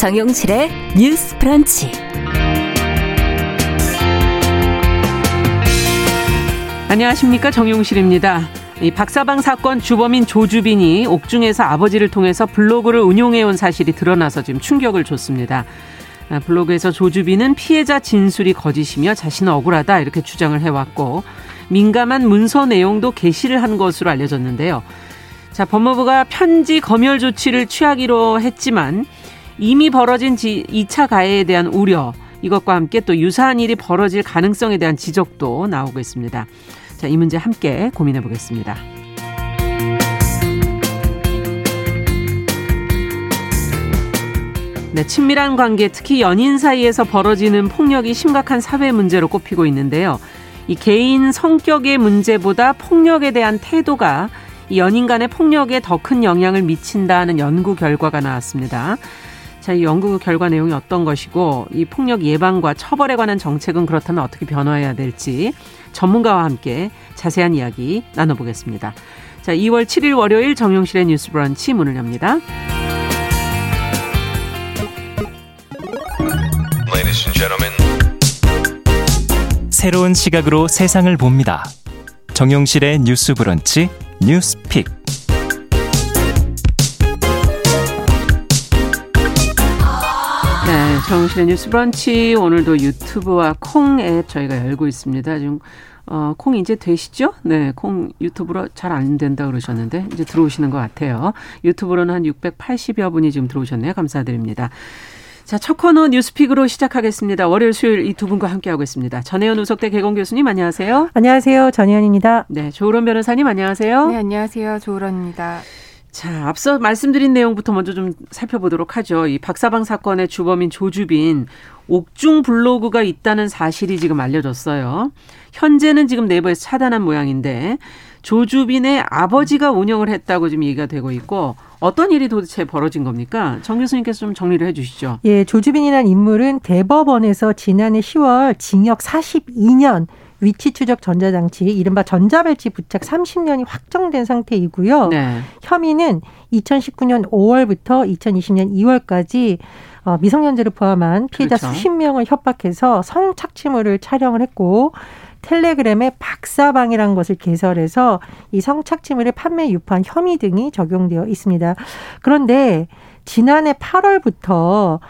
정용실의 뉴스 프런치. 안녕하십니까 정용실입니다. 이 박사방 사건 주범인 조주빈이 옥중에서 아버지를 통해서 블로그를 운용해온 사실이 드러나서 지금 충격을 줬습니다. 아, 블로그에서 조주빈은 피해자 진술이 거짓이며 자신은 억울하다 이렇게 주장을 해왔고 민감한 문서 내용도 게시를 한 것으로 알려졌는데요. 자, 법무부가 편지 검열 조치를 취하기로 했지만 이미 벌어진 2차 가해에 대한 우려 이것과 함께 또 유사한 일이 벌어질 가능성에 대한 지적도 나오고 있습니다. 자, 이 문제 함께 고민해 보겠습니다. 네, 친밀한 관계, 특히 연인 사이에서 벌어지는 폭력이 심각한 사회 문제로 꼽히고 있는데요. 이 개인 성격의 문제보다 폭력에 대한 태도가 이 연인 간의 폭력에 더 큰 영향을 미친다는 연구 결과가 나왔습니다. 자, 이 연구 결과 내용이 어떤 것이고 이 폭력 예방과 처벌에 관한 정책은 그렇다면 어떻게 변화해야 될지 전문가와 함께 자세한 이야기 나눠보겠습니다. 자, 2월 7일 월요일 정용실의 뉴스 브런치 문을 엽니다. 새로운 시각으로 세상을 봅니다. 정용실의 뉴스 브런치 뉴스 픽. 정용실의 뉴스 브런치 오늘도 유튜브와 콩 앱 저희가 열고 있습니다. 지금 어, 콩 이제 되시죠? 네, 콩 유튜브로 잘 안 된다 그러셨는데 이제 들어오시는 것 같아요. 유튜브로는 한 680여 분이 지금 들어오셨네요. 감사드립니다. 자, 첫 코너 뉴스픽으로 시작하겠습니다. 월요일, 수요일 이 두 분과 함께하고 있습니다. 전혜연 우석대 개공 교수님 안녕하세요. 안녕하세요. 전혜연입니다. 네, 조으론 변호사님 안녕하세요. 네, 안녕하세요. 조으론입니다. 자, 앞서 말씀드린 내용부터 먼저 좀 살펴보도록 하죠. 이 박사방 사건의 주범인 조주빈 옥중 블로그가 있다는 사실이 지금 알려졌어요. 현재는 지금 네이버에서 차단한 모양인데 조주빈의 아버지가 운영을 했다고 지금 얘기가 되고 있고 어떤 일이 도대체 벌어진 겁니까? 정 교수님께서 좀 정리를 해 주시죠. 예, 조주빈이라는 인물은 대법원에서 지난해 10월 징역 42년 위치 추적 전자장치 이른바 전자발찌 부착 30년이 확정된 상태이고요. 네. 혐의는 2019년 5월부터 2020년 2월까지 어, 미성년자를 포함한 피해자 그렇죠. 수십 명을 협박해서 성착취물을 촬영을 했고 텔레그램의 박사방이라는 것을 개설해서 이 성착취물의 판매 유판 혐의 등이 적용되어 있습니다. 그런데 지난해 8월부터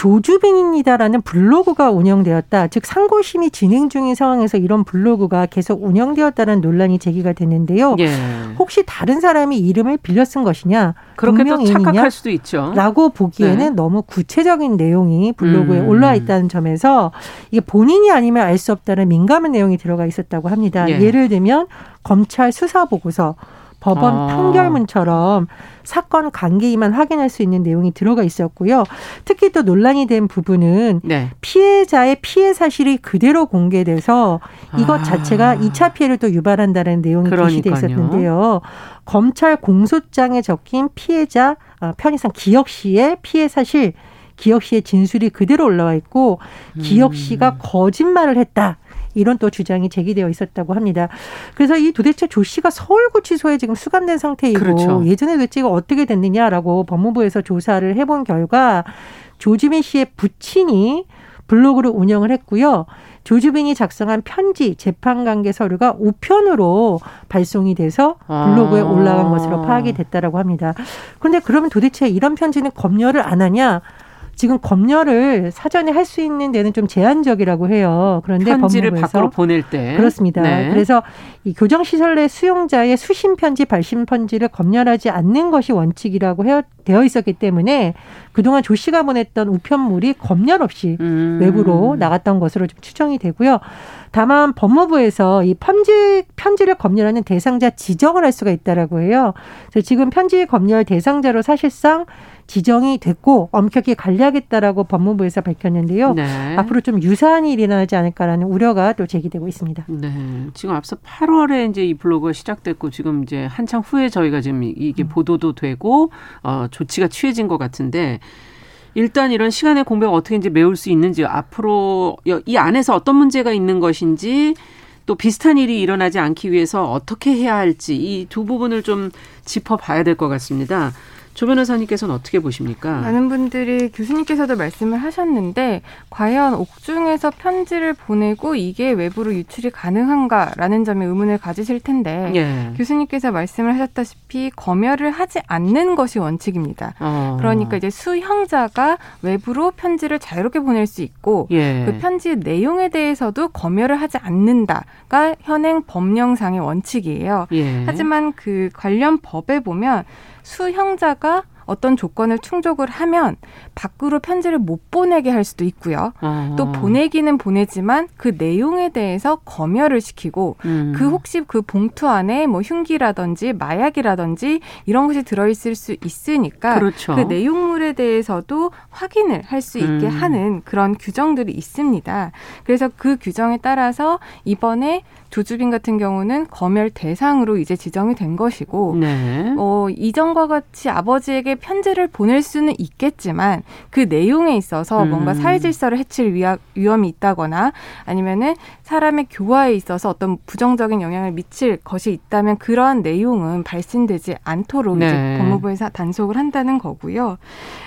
조주빈입니다라는 블로그가 운영되었다. 즉 상고심이 진행 중인 상황에서 이런 블로그가 계속 운영되었다는 논란이 제기가 됐는데요. 예. 혹시 다른 사람이 이름을 빌려 쓴 것이냐? 그렇게 또 착각할 수도 있죠. 라고 보기에는 네. 너무 구체적인 내용이 블로그에 음. 올라와 있다는 점에서 이게 본인이 아니면 알 수 없다는 민감한 내용이 들어가 있었다고 합니다. 예. 예를 들면 검찰 수사 보고서 법원 아. 판결문처럼 사건 관계이만 확인할 수 있는 내용이 들어가 있었고요. 특히 또 논란이 된 부분은 네. 피해자의 피해 사실이 그대로 공개돼서 이것 아. 자체가 2차 피해를 또 유발한다는 내용이 게시돼 있었는데요. 검찰 공소장에 적힌 피해자 아, 편의상 기억 씨의 피해 사실 기억 씨의 진술이 그대로 올라와 있고 기억 씨가 음. 거짓말을 했다. 이런 또 주장이 제기되어 있었다고 합니다. 그래서 이 도대체 조 씨가 서울구치소에 지금 수감된 상태이고 그렇죠. 예전에 도대체 어떻게 됐느냐라고 법무부에서 조사를 해본 결과 조지민 씨의 부친이 블로그를 운영을 했고요. 조주빈이 작성한 편지, 재판 관계 서류가 우편으로 발송이 돼서 블로그에 아. 올라간 것으로 파악이 됐다라고 합니다. 그런데 그러면 도대체 이런 편지는 검열을 안 하냐? 지금 검열을 사전에 할 수 있는 데는 좀 제한적이라고 해요. 그런데 편지를 밖으로 보낼 때 그렇습니다. 네. 그래서 이 교정 시설 내 수용자의 수신 편지, 발신 편지를 검열하지 않는 것이 원칙이라고 해, 되어 있었기 때문에 그동안 조 씨가 보냈던 우편물이 검열 없이 음. 외부로 나갔던 것으로 좀 추정이 되고요. 다만 법무부에서 이 편지 편지를 검열하는 대상자 지정을 할 수가 있다라고 해요. 그래서 지금 편지 검열 대상자로 사실상 지정이 됐고 엄격히 관리하겠다라고 법무부에서 밝혔는데요. 네. 앞으로 좀 유사한 일이 일어나지 않을까라는 우려가 또 제기되고 있습니다. 네. 지금 앞서 8월에 이제 이 블로그가 시작됐고 지금 이제 한창 후에 저희가 지금 이게 음. 보도도 되고 어 조치가 취해진 것 같은데 일단 이런 시간의 공백을 어떻게 이제 메울 수 있는지 앞으로 이 안에서 어떤 문제가 있는 것인지 또 비슷한 일이 일어나지 않기 위해서 어떻게 해야 할지 이 두 부분을 좀 짚어봐야 될 것 같습니다. 조 변호사님께서는 어떻게 보십니까? 많은 분들이 교수님께서도 말씀을 하셨는데 과연 옥중에서 편지를 보내고 이게 외부로 유출이 가능한가라는 점에 의문을 가지실 텐데 예. 교수님께서 말씀을 하셨다시피 검열을 하지 않는 것이 원칙입니다. 어. 그러니까 이제 수형자가 외부로 편지를 자유롭게 보낼 수 있고 예. 그 편지 내용에 대해서도 검열을 하지 않는다가 현행 법령상의 원칙이에요. 예. 하지만 그 관련 법에 보면 수형자가 어떤 조건을 충족을 하면 밖으로 편지를 못 보내게 할 수도 있고요. 아. 또 보내기는 보내지만 그 내용에 대해서 검열을 시키고 음. 그 혹시 그 봉투 안에 뭐 흉기라든지 마약이라든지 이런 것이 들어있을 수 있으니까 그렇죠. 그 내용물에 대해서도 확인을 할 수 있게 음. 하는 그런 규정들이 있습니다. 그래서 그 규정에 따라서 이번에 조주빈 같은 경우는 검열 대상으로 이제 지정이 된 것이고 네. 어, 이전과 같이 아버지에게 편지를 보낼 수는 있겠지만 그 내용에 있어서 음. 뭔가 사회 질서를 해칠 위하, 위험이 있다거나 아니면은 사람의 교화에 있어서 어떤 부정적인 영향을 미칠 것이 있다면 그러한 내용은 발신되지 않도록 네. 이제 법무부에서 단속을 한다는 거고요.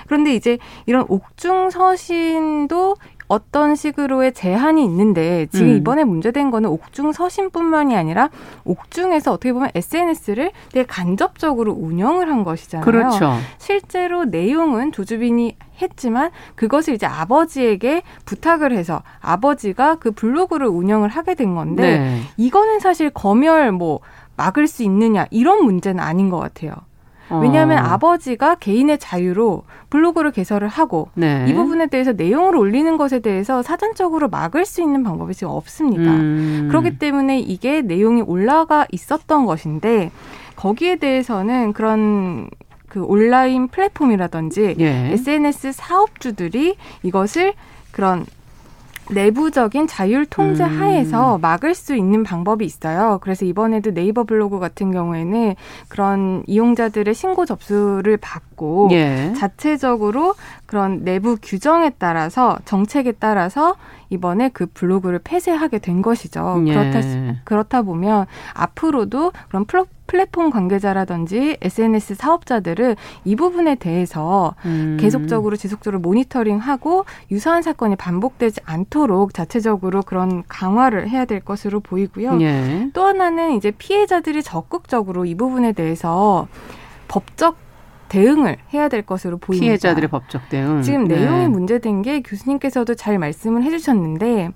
그런데 이제 이런 옥중 서신도 어떤 식으로의 제한이 있는데 지금 음. 이번에 문제된 거는 옥중 서신뿐만이 아니라 옥중에서 어떻게 보면 SNS를 되게 간접적으로 운영을 한 것이잖아요. 그렇죠. 실제로 내용은 조주빈이 했지만 그것을 이제 아버지에게 부탁을 해서 아버지가 그 블로그를 운영을 하게 된 건데 네. 이거는 사실 검열 뭐 막을 수 있느냐 이런 문제는 아닌 것 같아요. 왜냐하면 어. 아버지가 개인의 자유로 블로그를 개설을 하고 네. 이 부분에 대해서 내용을 올리는 것에 대해서 사전적으로 막을 수 있는 방법이 지금 없습니다. 음. 그렇기 때문에 이게 내용이 올라가 있었던 것인데 거기에 대해서는 그런 그 온라인 플랫폼이라든지 예. SNS 사업주들이 이것을 그런 내부적인 자율 통제 음. 하에서 막을 수 있는 방법이 있어요. 그래서 이번에도 네이버 블로그 같은 경우에는 그런 이용자들의 신고 접수를 받고 예. 자체적으로 그런 내부 규정에 따라서 정책에 따라서 이번에 그 블로그를 폐쇄하게 된 것이죠. 예. 그렇다 그렇다 보면 앞으로도 그런 플로, 플랫폼 관계자라든지 SNS 사업자들은 이 부분에 대해서 음. 계속적으로 지속적으로 모니터링하고 유사한 사건이 반복되지 않도록 자체적으로 그런 강화를 해야 될 것으로 보이고요. 예. 또 하나는 이제 피해자들이 적극적으로 이 부분에 대해서 법적 대응을 해야 될 것으로 보입니다. 피해자들의 법적 대응. 지금 네. 내용이 문제된 게 교수님께서도 잘 말씀을 해주셨는데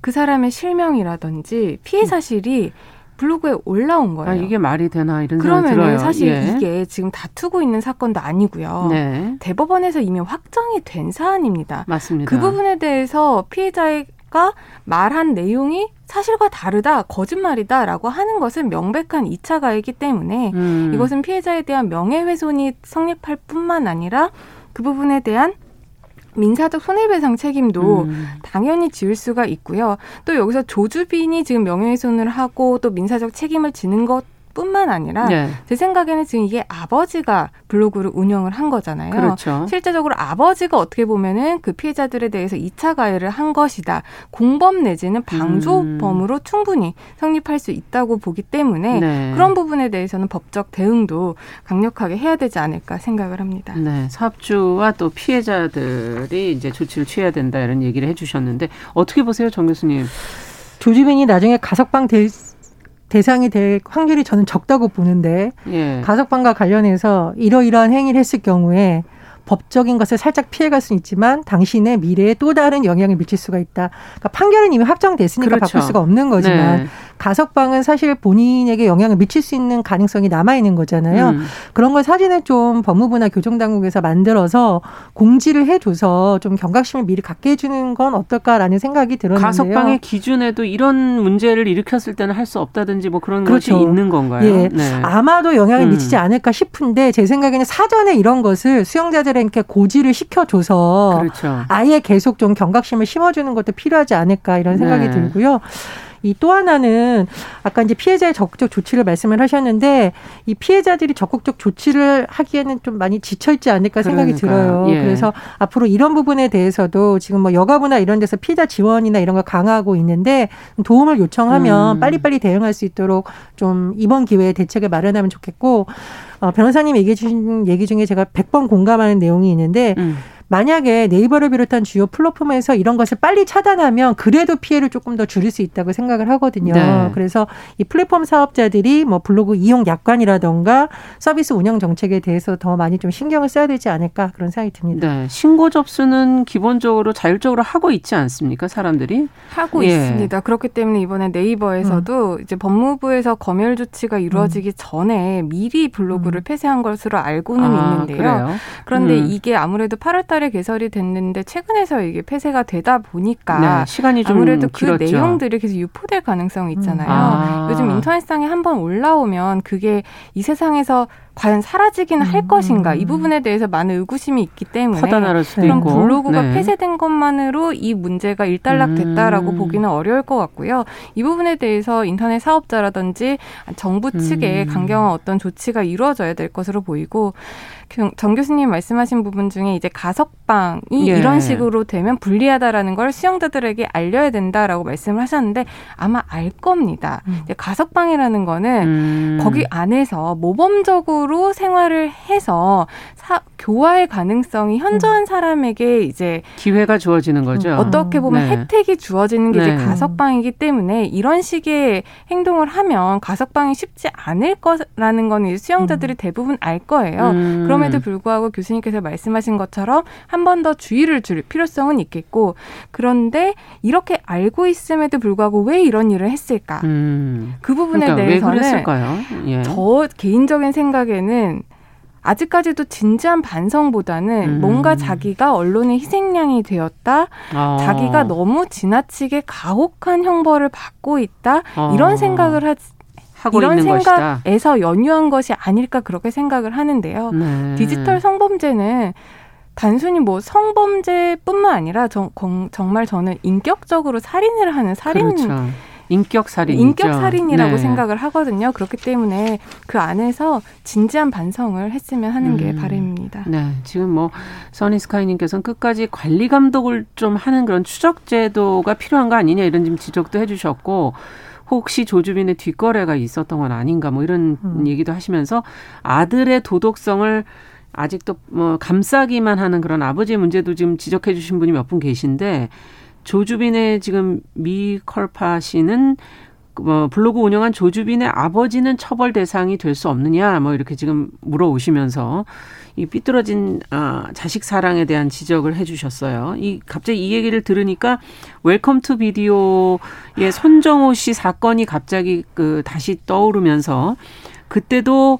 그 사람의 실명이라든지 피해 음. 사실이 블로그에 올라온 거예요. 아, 이게 말이 되나 이런 들어요. 사실 예. 이게 지금 다투고 있는 사건도 아니고요. 네. 대법원에서 이미 확정이 된 사안입니다. 맞습니다. 그 부분에 대해서 피해자의 가 말한 내용이 사실과 다르다, 거짓말이다라고 하는 것은 명백한 2차 가해이기 때문에 음. 이것은 피해자에 대한 명예훼손이 성립할 뿐만 아니라 그 부분에 대한 민사적 손해배상 책임도 음. 당연히 지을 수가 있고요. 또 여기서 조주빈이 지금 명예훼손을 하고 또 민사적 책임을 지는 것 뿐만 아니라 네. 제 생각에는 지금 이게 아버지가 블로그를 운영을 한 거잖아요. 그렇죠. 실제적으로 아버지가 어떻게 보면은 그 피해자들에 대해서 2차 가해를 한 것이다. 공범 내지는 방조범으로 음. 충분히 성립할 수 있다고 보기 때문에 네. 그런 부분에 대해서는 법적 대응도 강력하게 해야 되지 않을까 생각을 합니다. 네. 사업주와 또 피해자들이 이제 조치를 취해야 된다 이런 얘기를 해 주셨는데 어떻게 보세요, 정 교수님? 조주빈이 나중에 가석방 될 대상이 될 확률이 저는 적다고 보는데 예. 가석방과 관련해서 이러이러한 행위를 했을 경우에 법적인 것을 살짝 피해갈 수는 있지만 당신의 미래에 또 다른 영향을 미칠 수가 있다. 그러니까 판결은 이미 확정됐으니까 그렇죠. 바꿀 수가 없는 거지만 네. 가석방은 사실 본인에게 영향을 미칠 수 있는 가능성이 남아 있는 거잖아요. 음. 그런 걸 사진을 좀 법무부나 교정 당국에서 만들어서 공지를 해줘서 좀 경각심을 미리 갖게 해주는 건 어떨까라는 생각이 들었는데요. 가석방의 기준에도 이런 문제를 일으켰을 때는 할 수 없다든지 뭐 그런 그렇죠. 것이 있는 건가요? 예. 네. 아마도 영향을 음. 미치지 않을까 싶은데 제 생각에는 사전에 이런 것을 수용자들에게 고지를 시켜줘서 그렇죠. 아예 계속 좀 경각심을 심어주는 것도 필요하지 않을까 이런 생각이 네. 들고요. 이 또 하나는 아까 이제 피해자의 적극적 조치를 말씀을 하셨는데 이 피해자들이 적극적 조치를 하기에는 좀 많이 지쳐 있지 않을까 생각이 그러니까. 들어요. 예. 그래서 앞으로 이런 부분에 대해서도 지금 뭐 여가부나 이런 데서 피해자 지원이나 이런 걸 강화하고 있는데 도움을 요청하면 음. 빨리빨리 대응할 수 있도록 좀 이번 기회에 대책을 마련하면 좋겠고 어, 변호사님 얘기해 주신 얘기 중에 제가 100번 공감하는 내용이 있는데 음. 만약에 네이버를 비롯한 주요 플랫폼에서 이런 것을 빨리 차단하면 그래도 피해를 조금 더 줄일 수 있다고 생각을 하거든요. 네. 그래서 이 플랫폼 사업자들이 뭐 블로그 이용 약관이라던가 서비스 운영 정책에 대해서 더 많이 좀 신경을 써야 되지 않을까 그런 생각이 듭니다. 네. 신고 접수는 기본적으로 자율적으로 하고 있지 않습니까? 사람들이 하고 예. 있습니다. 그렇기 때문에 이번에 네이버에서도 음. 이제 법무부에서 검열 조치가 이루어지기 음. 전에 미리 블로그를 음. 폐쇄한 것으로 알고는 아, 있는데요. 그래요? 그런데 음. 이게 아무래도 8월 달에 개설이 됐는데 최근에서 이게 폐쇄가 되다 보니까 네, 시간이 좀 아무래도 그 길었죠. 그 내용들이 계속 유포될 가능성이 있잖아요. 음. 아. 요즘 인터넷상에 한번 올라오면 그게 이 세상에서 과연 사라지기는 음. 할 것인가 이 부분에 대해서 많은 의구심이 있기 때문에 그런 블로그가 네. 폐쇄된 것만으로 이 문제가 일단락됐다라고 음. 보기는 어려울 것 같고요. 이 부분에 대해서 인터넷 사업자라든지 정부 측에 음. 강경한 어떤 조치가 이루어져야 될 것으로 보이고 정 교수님 말씀하신 부분 중에 이제 가석방이 예. 이런 식으로 되면 불리하다라는 걸 수용자들에게 알려야 된다라고 말씀을 하셨는데 아마 알 겁니다. 음. 가석방이라는 거는 음. 거기 안에서 모범적으로 생활을 해서 사, 교화의 가능성이 현저한 음. 사람에게 이제 기회가 주어지는 거죠. 어떻게 보면 네. 혜택이 주어지는 게 네. 이제 가석방이기 때문에 이런 식의 행동을 하면 가석방이 쉽지 않을 거라는 거는 수용자들이 음. 대부분 알 거예요. 음. 그럼 그럼에도 음. 불구하고 교수님께서 말씀하신 것처럼 한 번 더 주의를 줄 필요성은 있겠고 그런데 이렇게 알고 있음에도 불구하고 왜 이런 일을 했을까? 음. 그 부분에 그러니까 대해서는 예. 저 개인적인 생각에는 아직까지도 진지한 반성보다는 음. 뭔가 자기가 언론의 희생양이 되었다, 어. 자기가 너무 지나치게 가혹한 형벌을 받고 있다 어. 이런 생각을 하지. 이런 생각에서 것이다. 연유한 것이 아닐까 그렇게 생각을 하는데요. 네. 디지털 성범죄는 단순히 뭐 성범죄뿐만 아니라 정, 정말 저는 인격적으로 살인을 하는 살인 그렇죠. 인격 살인 인격 살인이라고 네. 생각을 하거든요. 그렇기 때문에 그 안에서 진지한 반성을 했으면 하는 음. 게 바람입니다. 네, 지금 뭐 써니스카이님께서는 끝까지 관리 감독을 좀 하는 그런 추적 제도가 필요한 거 아니냐 이런 좀 지적도 해주셨고. 혹시 조주빈의 뒷거래가 있었던 건 아닌가 뭐 이런 음. 얘기도 하시면서 아들의 도덕성을 아직도 뭐 감싸기만 하는 그런 아버지의 문제도 지금 지적해 주신 분이 몇 분 계신데 조주빈의 지금 미컬파 씨는 뭐 블로그 운영한 조주빈의 아버지는 처벌 대상이 될 수 없느냐 뭐 이렇게 지금 물어오시면서 이 삐뚤어진 아, 자식 사랑에 대한 지적을 해주셨어요. 이 갑자기 이 얘기를 들으니까 Welcome to Video의 손정우 씨 사건이 갑자기 그 다시 떠오르면서 그때도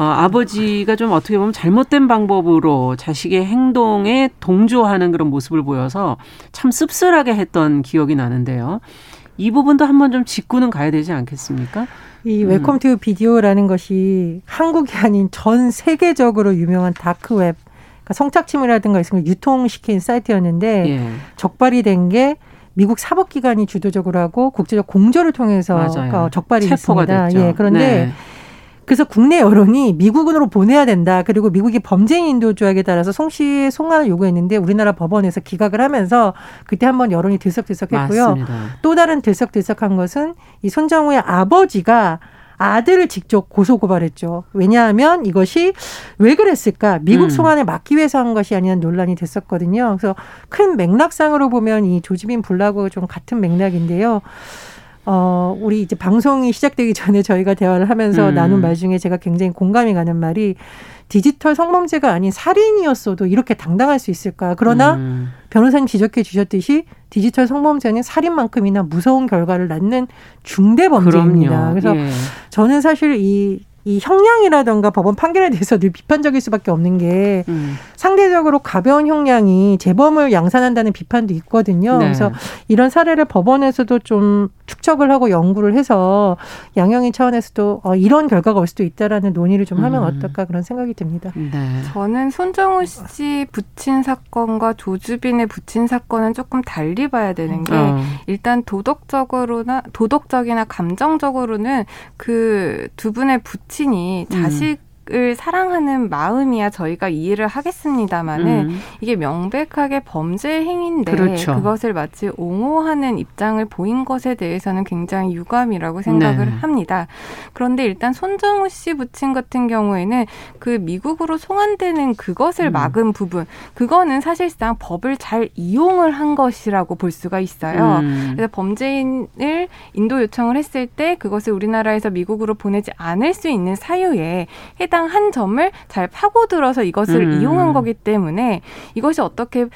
어, 아버지가 좀 어떻게 보면 잘못된 방법으로 자식의 행동에 동조하는 그런 모습을 보여서 참 씁쓸하게 했던 기억이 나는데요. 이 부분도 한번 좀 짚고는 가야 되지 않겠습니까? 이 Welcome to Video라는 것이 한국이 아닌 전 세계적으로 유명한 dark web, 그러니까 성착취물이라든가 있으면 유통시킨 사이트였는데 예. 적발이 된 게 미국 사법기관이 주도적으로 하고 국제적 공조를 통해서 맞아요. 적발이 됐습니다. 됐죠. 예, 그런데 네. 그래서 국내 여론이 미국으로 보내야 된다. 그리고 미국이 범죄인 인도 조약에 따라서 송 씨의 송환을 요구했는데 우리나라 법원에서 기각을 하면서 그때 한번 여론이 들썩들썩했고요. 맞습니다. 또 다른 들썩들썩한 것은 이 손정우의 아버지가 아들을 직접 고소 고발했죠. 왜냐하면 이것이 왜 그랬을까? 미국 음. 송환을 막기 위해서 한 것이 아니냐는 논란이 됐었거든요. 그래서 큰 맥락상으로 보면 이 조지빈 불나고 좀 같은 맥락인데요. 어, 우리 이제 방송이 시작되기 전에 저희가 대화를 하면서 음. 나눈 말 중에 제가 굉장히 공감이 가는 말이 디지털 성범죄가 아닌 살인이었어도 이렇게 당당할 수 있을까. 그러나 음. 변호사님 지적해 주셨듯이 디지털 성범죄는 살인만큼이나 무서운 결과를 낳는 중대 범죄입니다. 그럼요. 그래서 예. 저는 사실 이 이 형량이라던가 법원 판결에 대해서 늘 비판적일 수밖에 없는 게 음. 상대적으로 가벼운 형량이 재범을 양산한다는 비판도 있거든요. 네. 그래서 이런 사례를 법원에서도 좀 축적을 하고 연구를 해서 양형인 차원에서도 어, 이런 결과가 올 수도 있다라는 논의를 좀 하면 음. 어떨까 그런 생각이 듭니다. 네. 저는 손정우 씨 부친 사건과 조주빈의 부친 사건은 조금 달리 봐야 되는 게 어. 일단 도덕적으로나 도덕적이나 감정적으로는 그 두 분의 부 부친이 음. 자식 을 사랑하는 마음이야 저희가 이해를 하겠습니다만은 음. 이게 명백하게 범죄 행위인데 그렇죠. 그것을 마치 옹호하는 입장을 보인 것에 대해서는 굉장히 유감이라고 생각을 네. 합니다. 그런데 일단 손정우 씨 부친 같은 경우에는 그 미국으로 송환되는 그것을 음. 막은 부분 그거는 사실상 법을 잘 이용을 한 것이라고 볼 수가 있어요. 음. 그래서 범죄인을 인도 요청을 했을 때 그것을 우리나라에서 미국으로 보내지 않을 수 있는 사유에 해당 해당 한 점을 잘 파고들어서 이것을 음. 이용한 거기 때문에 이것이 어떻게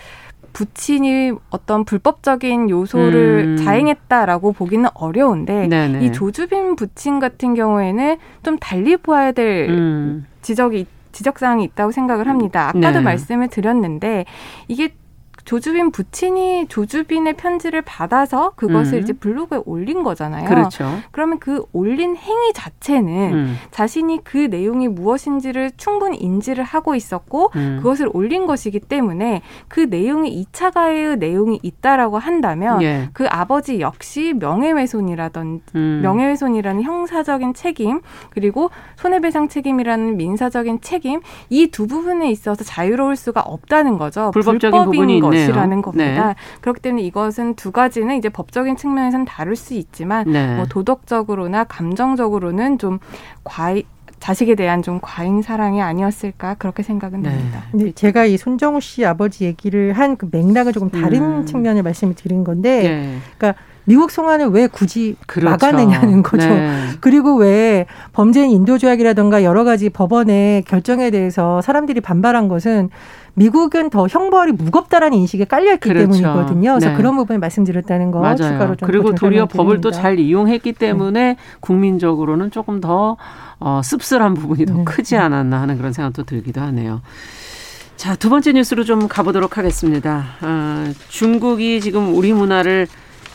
부친이 어떤 불법적인 요소를 음. 자행했다라고 보기는 어려운데 네네. 이 조주빈 부친 같은 경우에는 좀 달리 보아야 될 음. 지적이 지적 사항이 있다고 생각을 합니다. 아까도 네. 말씀을 드렸는데 이게 조주빈 부친이 조주빈의 편지를 받아서 그것을 음. 이제 블로그에 올린 거잖아요. 그렇죠. 그러면 그 올린 행위 자체는 음. 자신이 그 내용이 무엇인지를 충분히 인지를 하고 있었고 음. 그것을 올린 것이기 때문에 그 내용이 이차 가해의 내용이 있다라고 한다면 예. 그 아버지 역시 명예훼손이라던 음. 명예훼손이라는 형사적인 책임 그리고 손해배상 책임이라는 민사적인 책임 이 두 부분에 있어서 자유로울 수가 없다는 거죠. 불법적인 부분이 거. 것이라는 겁니다. 네. 그렇기 때문에 이것은 두 가지는 이제 법적인 측면에서는 다를 수 있지만 네. 뭐 도덕적으로나 감정적으로는 좀 과이 자식에 대한 좀 과잉 사랑이 아니었을까 그렇게 생각은 네. 됩니다. 네. 제가 이 손정우 씨 아버지 얘기를 한 그 맥락을 조금 다른 음. 측면을 말씀을 드린 건데, 네. 그러니까 미국 송환을 왜 굳이 그렇죠. 막아내냐는 거죠. 네. 그리고 왜 범죄인 인도 조약이라든가 여러 가지 법원의 결정에 대해서 사람들이 반발한 것은 미국은 더 형벌이 무겁다라는 인식에 깔려있기 그렇죠. 때문이거든요. 그래서 네. 그런 부분을 말씀드렸다는 거 맞아요. 추가로 좀 그리고 도리어 법을 또 잘 이용했기 네. 때문에 네. 국민적으로는 조금 더 어, 씁쓸한 부분이 더 네. 크지 않았나 하는 그런 생각도 들기도 하네요. 자, 두 번째 뉴스로 좀 가보도록 하겠습니다. 어, 중국이 지금 우리 문화를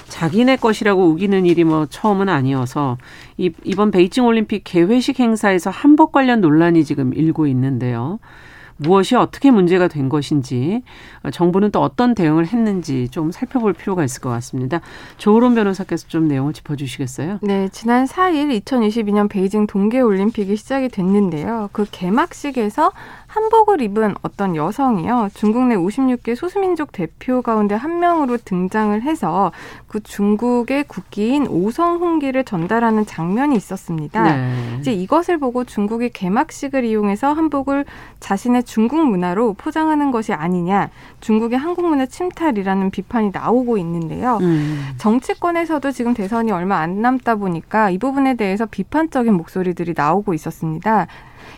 자기네 것이라고 우기는 일이 뭐 처음은 아니어서 이, 이번 베이징 올림픽 개회식 행사에서 한복 관련 논란이 지금 일고 있는데요. 무엇이 어떻게 문제가 된 것인지 정부는 또 어떤 대응을 했는지 좀 살펴볼 필요가 있을 것 같습니다. 조으론 변호사께서 좀 내용을 짚어주시겠어요? 네, 지난 4일 2022년 베이징 동계올림픽이 시작이 됐는데요. 그 개막식에서 한복을 입은 어떤 여성이요. 중국 내 56개 소수민족 대표 가운데 한 명으로 등장을 해서 그 중국의 국기인 오성 홍기를 전달하는 장면이 있었습니다. 네. 이제 이것을 보고 중국이 개막식을 이용해서 한복을 자신의 중국 문화로 포장하는 것이 아니냐. 중국의 한국 문화 침탈이라는 비판이 나오고 있는데요. 음. 정치권에서도 지금 대선이 얼마 안 남다 보니까 이 부분에 대해서 비판적인 목소리들이 나오고 있었습니다.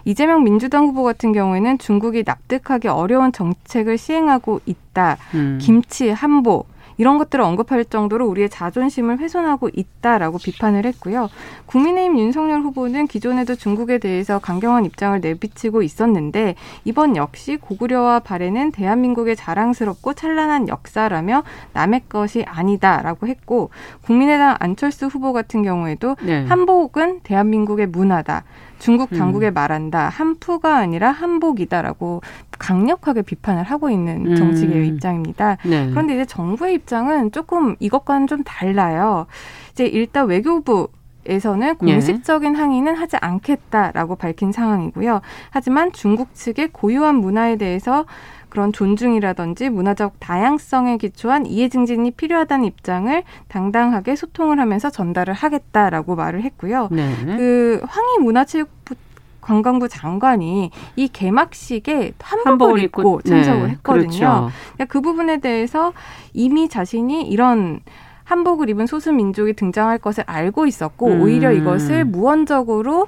이재명 민주당 후보 같은 경우에는 중국이 납득하기 어려운 정책을 시행하고 있다. 음. 김치, 한보, 이런 것들을 언급할 정도로 우리의 자존심을 훼손하고 있다라고 비판을 했고요. 국민의힘 윤석열 후보는 기존에도 중국에 대해서 강경한 입장을 내비치고 있었는데 이번 역시 고구려와 발해는 대한민국의 자랑스럽고 찬란한 역사라며 남의 것이 아니다라고 했고 국민의당 안철수 후보 같은 경우에도 네. 한복은 대한민국의 문화다. 중국 음. 당국에 음. 말한다. 한푸가 아니라 한복이다라고 강력하게 비판을 하고 있는 음. 정치계의 음. 입장입니다. 네. 그런데 이제 정부의 입장은 조금 이것과는 좀 달라요. 이제 일단 외교부 에서는 예. 공식적인 항의는 하지 않겠다라고 밝힌 상황이고요. 하지만 중국 측의 고유한 문화에 대해서 그런 존중이라든지 문화적 다양성에 기초한 이해 증진이 필요하다는 입장을 당당하게 소통을 하면서 전달을 하겠다라고 말을 했고요. 네. 그 황희 문화체육부 관광부 장관이 이 개막식에 한복을, 한복을 입고, 입고 참석을 네, 했거든요. 그렇죠. 그 부분에 대해서 이미 자신이 이런 한복을 입은 소수 민족이 등장할 것을 알고 있었고 음. 오히려 이것을 무언적으로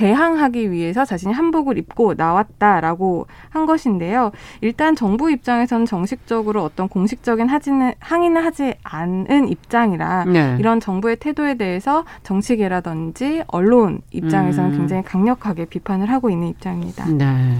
대항하기 위해서 자신이 한복을 입고 나왔다라고 한 것인데요. 일단 정부 입장에서는 정식적으로 어떤 공식적인 하지는 항의는 하지 않은 입장이라 네. 이런 정부의 태도에 대해서 정치계라든지 언론 입장에서는 음. 굉장히 강력하게 비판을 하고 있는 입장입니다. 네.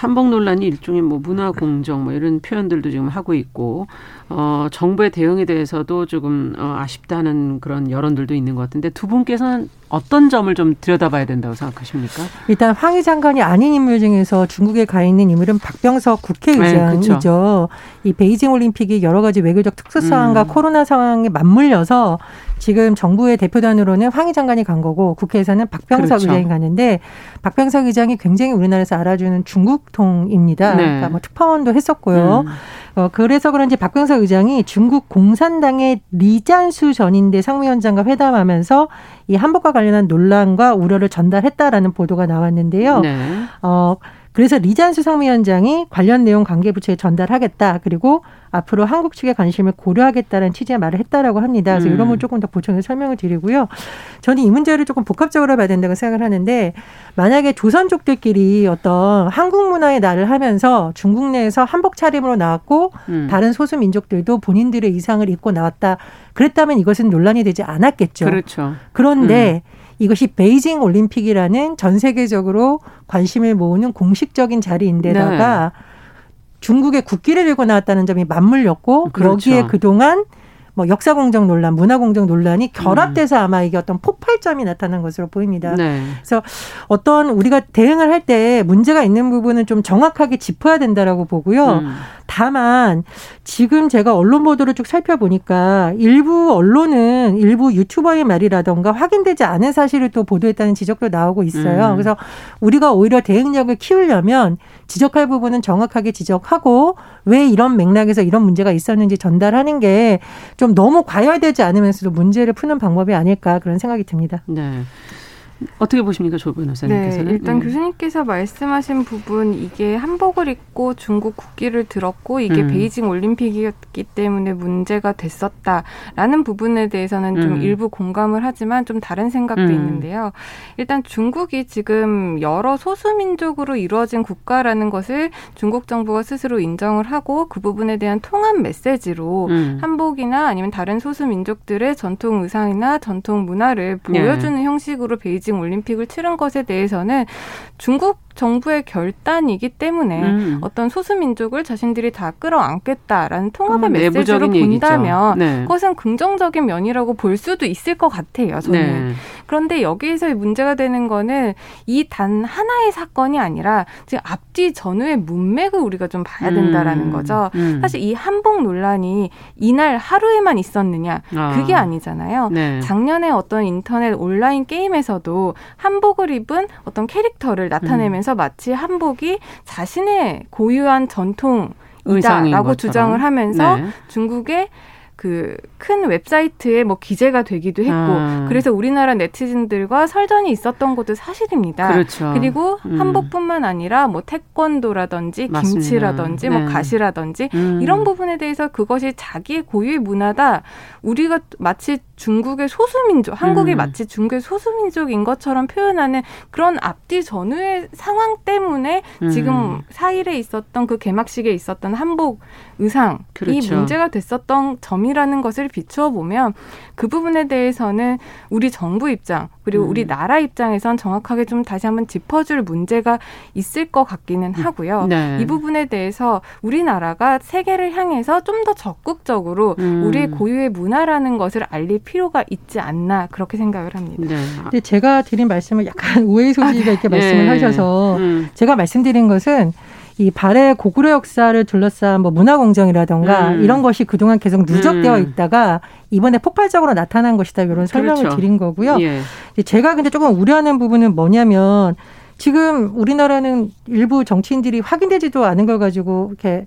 한복 논란이 일종의 뭐 문화 공정 뭐 이런 표현들도 지금 하고 있고 어 정부의 대응에 대해서도 조금 어 아쉽다는 그런 여론들도 있는 것 같은데 두 분께서는 어떤 점을 좀 들여다봐야 된다고 생각하십니까? 일단 황희 장관이 아닌 인물 중에서 중국에 가 있는 인물은 박병석 국회의장이죠. 네, 이 베이징 올림픽이 여러 가지 외교적 특수 사항과 음. 코로나 상황에 맞물려서 지금 정부의 대표단으로는 황희 장관이 간 거고 국회에서는 박병석 그렇죠. 의장이 가는데 박병석 의장이 굉장히 우리나라에서 알아주는 중국통입니다. 네. 그러니까 뭐 특파원도 했었고요. 음. 어, 그래서 그런지 박병석 의장이 중국 공산당의 리잔수 전인대 상무위원장과 회담하면서 이 한복과 관련한 논란과 우려를 전달했다라는 보도가 나왔는데요. 네. 어, 그래서 리잔수 상무위원장이 관련 내용 관계부처에 전달하겠다. 그리고 앞으로 한국 측의 관심을 고려하겠다는 취지의 말을 했다라고 합니다. 그래서 음. 이런 걸 조금 더 보충해서 설명을 드리고요. 저는 이 문제를 조금 복합적으로 봐야 된다고 생각을 하는데 만약에 조선족들끼리 어떤 한국 문화의 날을 하면서 중국 내에서 한복 차림으로 나왔고 음. 다른 소수 민족들도 본인들의 의상을 입고 나왔다. 그랬다면 이것은 논란이 되지 않았겠죠. 그렇죠. 그런데 음. 이것이 베이징 올림픽이라는 전 세계적으로 관심을 모으는 공식적인 자리인데다가 네. 중국의 국기를 들고 나왔다는 점이 맞물렸고 그렇죠. 여기에 그동안 뭐 역사 공정 논란, 문화 공정 논란이 결합돼서 음. 아마 이게 어떤 폭발점이 나타난 것으로 보입니다. 네. 그래서 어떤 우리가 대응을 할 때 문제가 있는 부분은 좀 정확하게 짚어야 된다라고 보고요. 음. 다만 지금 제가 언론 보도를 쭉 살펴보니까 일부 언론은 일부 유튜버의 말이라던가 확인되지 않은 사실을 또 보도했다는 지적도 나오고 있어요. 음. 그래서 우리가 오히려 대응력을 키우려면 지적할 부분은 정확하게 지적하고 왜 이런 맥락에서 이런 문제가 있었는지 전달하는 게 좀 너무 과열되지 않으면서도 문제를 푸는 방법이 아닐까 그런 생각이 듭니다. 네. 어떻게 보십니까, 조 변호사님께서는? 네, 일단 음. 교수님께서 말씀하신 부분 이게 한복을 입고 중국 국기를 들었고 이게 음. 베이징 올림픽이었기 때문에 문제가 됐었다라는 부분에 대해서는 좀 음. 일부 공감을 하지만 좀 다른 생각도 음. 있는데요. 일단 중국이 지금 여러 소수민족으로 이루어진 국가라는 것을 중국 정부가 스스로 인정을 하고 그 부분에 대한 통합 메시지로 음. 한복이나 아니면 다른 소수민족들의 전통 의상이나 전통 문화를 네. 보여주는 네. 형식으로 베이징 베이징 올림픽을 치른 것에 대해서는 중국 정부의 결단이기 때문에 음. 어떤 소수 민족을 자신들이 다 끌어안겠다라는 통합의 메시지로 본다면 네. 그것은 긍정적인 면이라고 볼 수도 있을 것 같아요. 저는. 네. 그런데 여기에서 문제가 되는 거는 이 단 하나의 사건이 아니라 지금 앞뒤 전후의 문맥을 우리가 좀 봐야 된다라는 음. 거죠. 음. 사실 이 한복 논란이 이날 하루에만 있었느냐 아. 그게 아니잖아요. 네. 작년에 어떤 인터넷 온라인 게임에서도 한복을 입은 어떤 캐릭터를 나타내면서 그래서 마치 한복이 자신의 고유한 전통이다라고 주장을 하면서 네. 중국의 그큰 웹사이트에 뭐 기재가 되기도 했고 아. 그래서 우리나라 네티즌들과 설전이 있었던 것도 사실입니다. 그렇죠. 그리고 음. 한복뿐만 아니라 뭐 태권도라든지 맞습니다. 김치라든지 뭐 네. 뭐 가시라든지 음. 이런 부분에 대해서 그것이 자기의 고유의 문화다. 우리가 마치 중국의 소수민족, 한국이 음. 마치 중국의 소수민족인 것처럼 표현하는 그런 앞뒤 전후의 상황 때문에 음. 지금 사일에 있었던 그 개막식에 있었던 한복 의상이 그렇죠. 문제가 됐었던 점이라는 것을 비추어 보면 그 부분에 대해서는 우리 정부 입장 그리고 음. 우리 나라 입장에선 정확하게 좀 다시 한번 짚어줄 문제가 있을 것 같기는 음. 하고요. 네. 이 부분에 대해서 우리나라가 세계를 향해서 좀 더 적극적으로 음. 우리의 고유의 문화라는 것을 알릴 필요가 있지 않나 그렇게 생각을 합니다. 네. 근데 제가 드린 말씀을 약간 오해 소지가 있게 아, 네. 말씀을 네. 하셔서 음. 제가 말씀드린 것은 이 발해 고구려 역사를 둘러싼 뭐 문화공정이라던가 음. 이런 것이 그동안 계속 누적되어 음. 있다가 이번에 폭발적으로 나타난 것이다 이런 설명을 그렇죠. 드린 거고요. 예. 제가 근데 조금 우려하는 부분은 뭐냐면 지금 우리나라는 일부 정치인들이 확인되지도 않은 걸 가지고 이렇게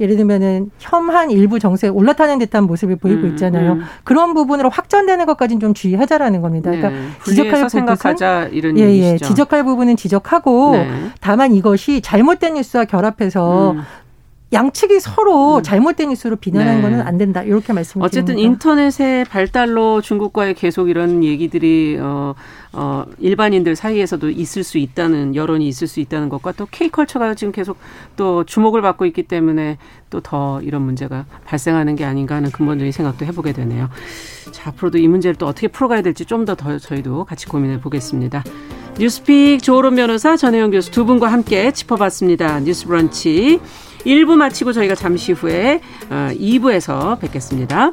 예를 들면은 혐한 일부 정세에 올라타는 듯한 모습을 보이고 음, 있잖아요. 음. 그런 부분으로 확전되는 것까지는 좀 주의하자라는 겁니다. 그러니까 네, 지적할 부분은 이런 예, 예, 지적할 부분은 지적하고 네. 다만 이것이 잘못된 뉴스와 결합해서 음. 양측이 서로 음. 잘못된 이수로 비난하는 네. 거는 안 된다. 이렇게 말씀을 어쨌든 드립니다. 인터넷의 발달로 중국과의 계속 이런 얘기들이 어, 어, 일반인들 사이에서도 있을 수 있다는 여론이 있을 수 있다는 것과 또 K컬처가 지금 계속 또 주목을 받고 있기 때문에 또 더 이런 문제가 발생하는 게 아닌가 하는 근본적인 생각도 해보게 되네요. 자, 앞으로도 이 문제를 또 어떻게 풀어가야 될지 좀 더 더 저희도 같이 고민해 보겠습니다. 뉴스픽 조론 변호사 전혜영 교수 두 분과 함께 짚어봤습니다. 뉴스 브런치. 1부 마치고 저희가 잠시 후에 2부에서 어, 뵙겠습니다.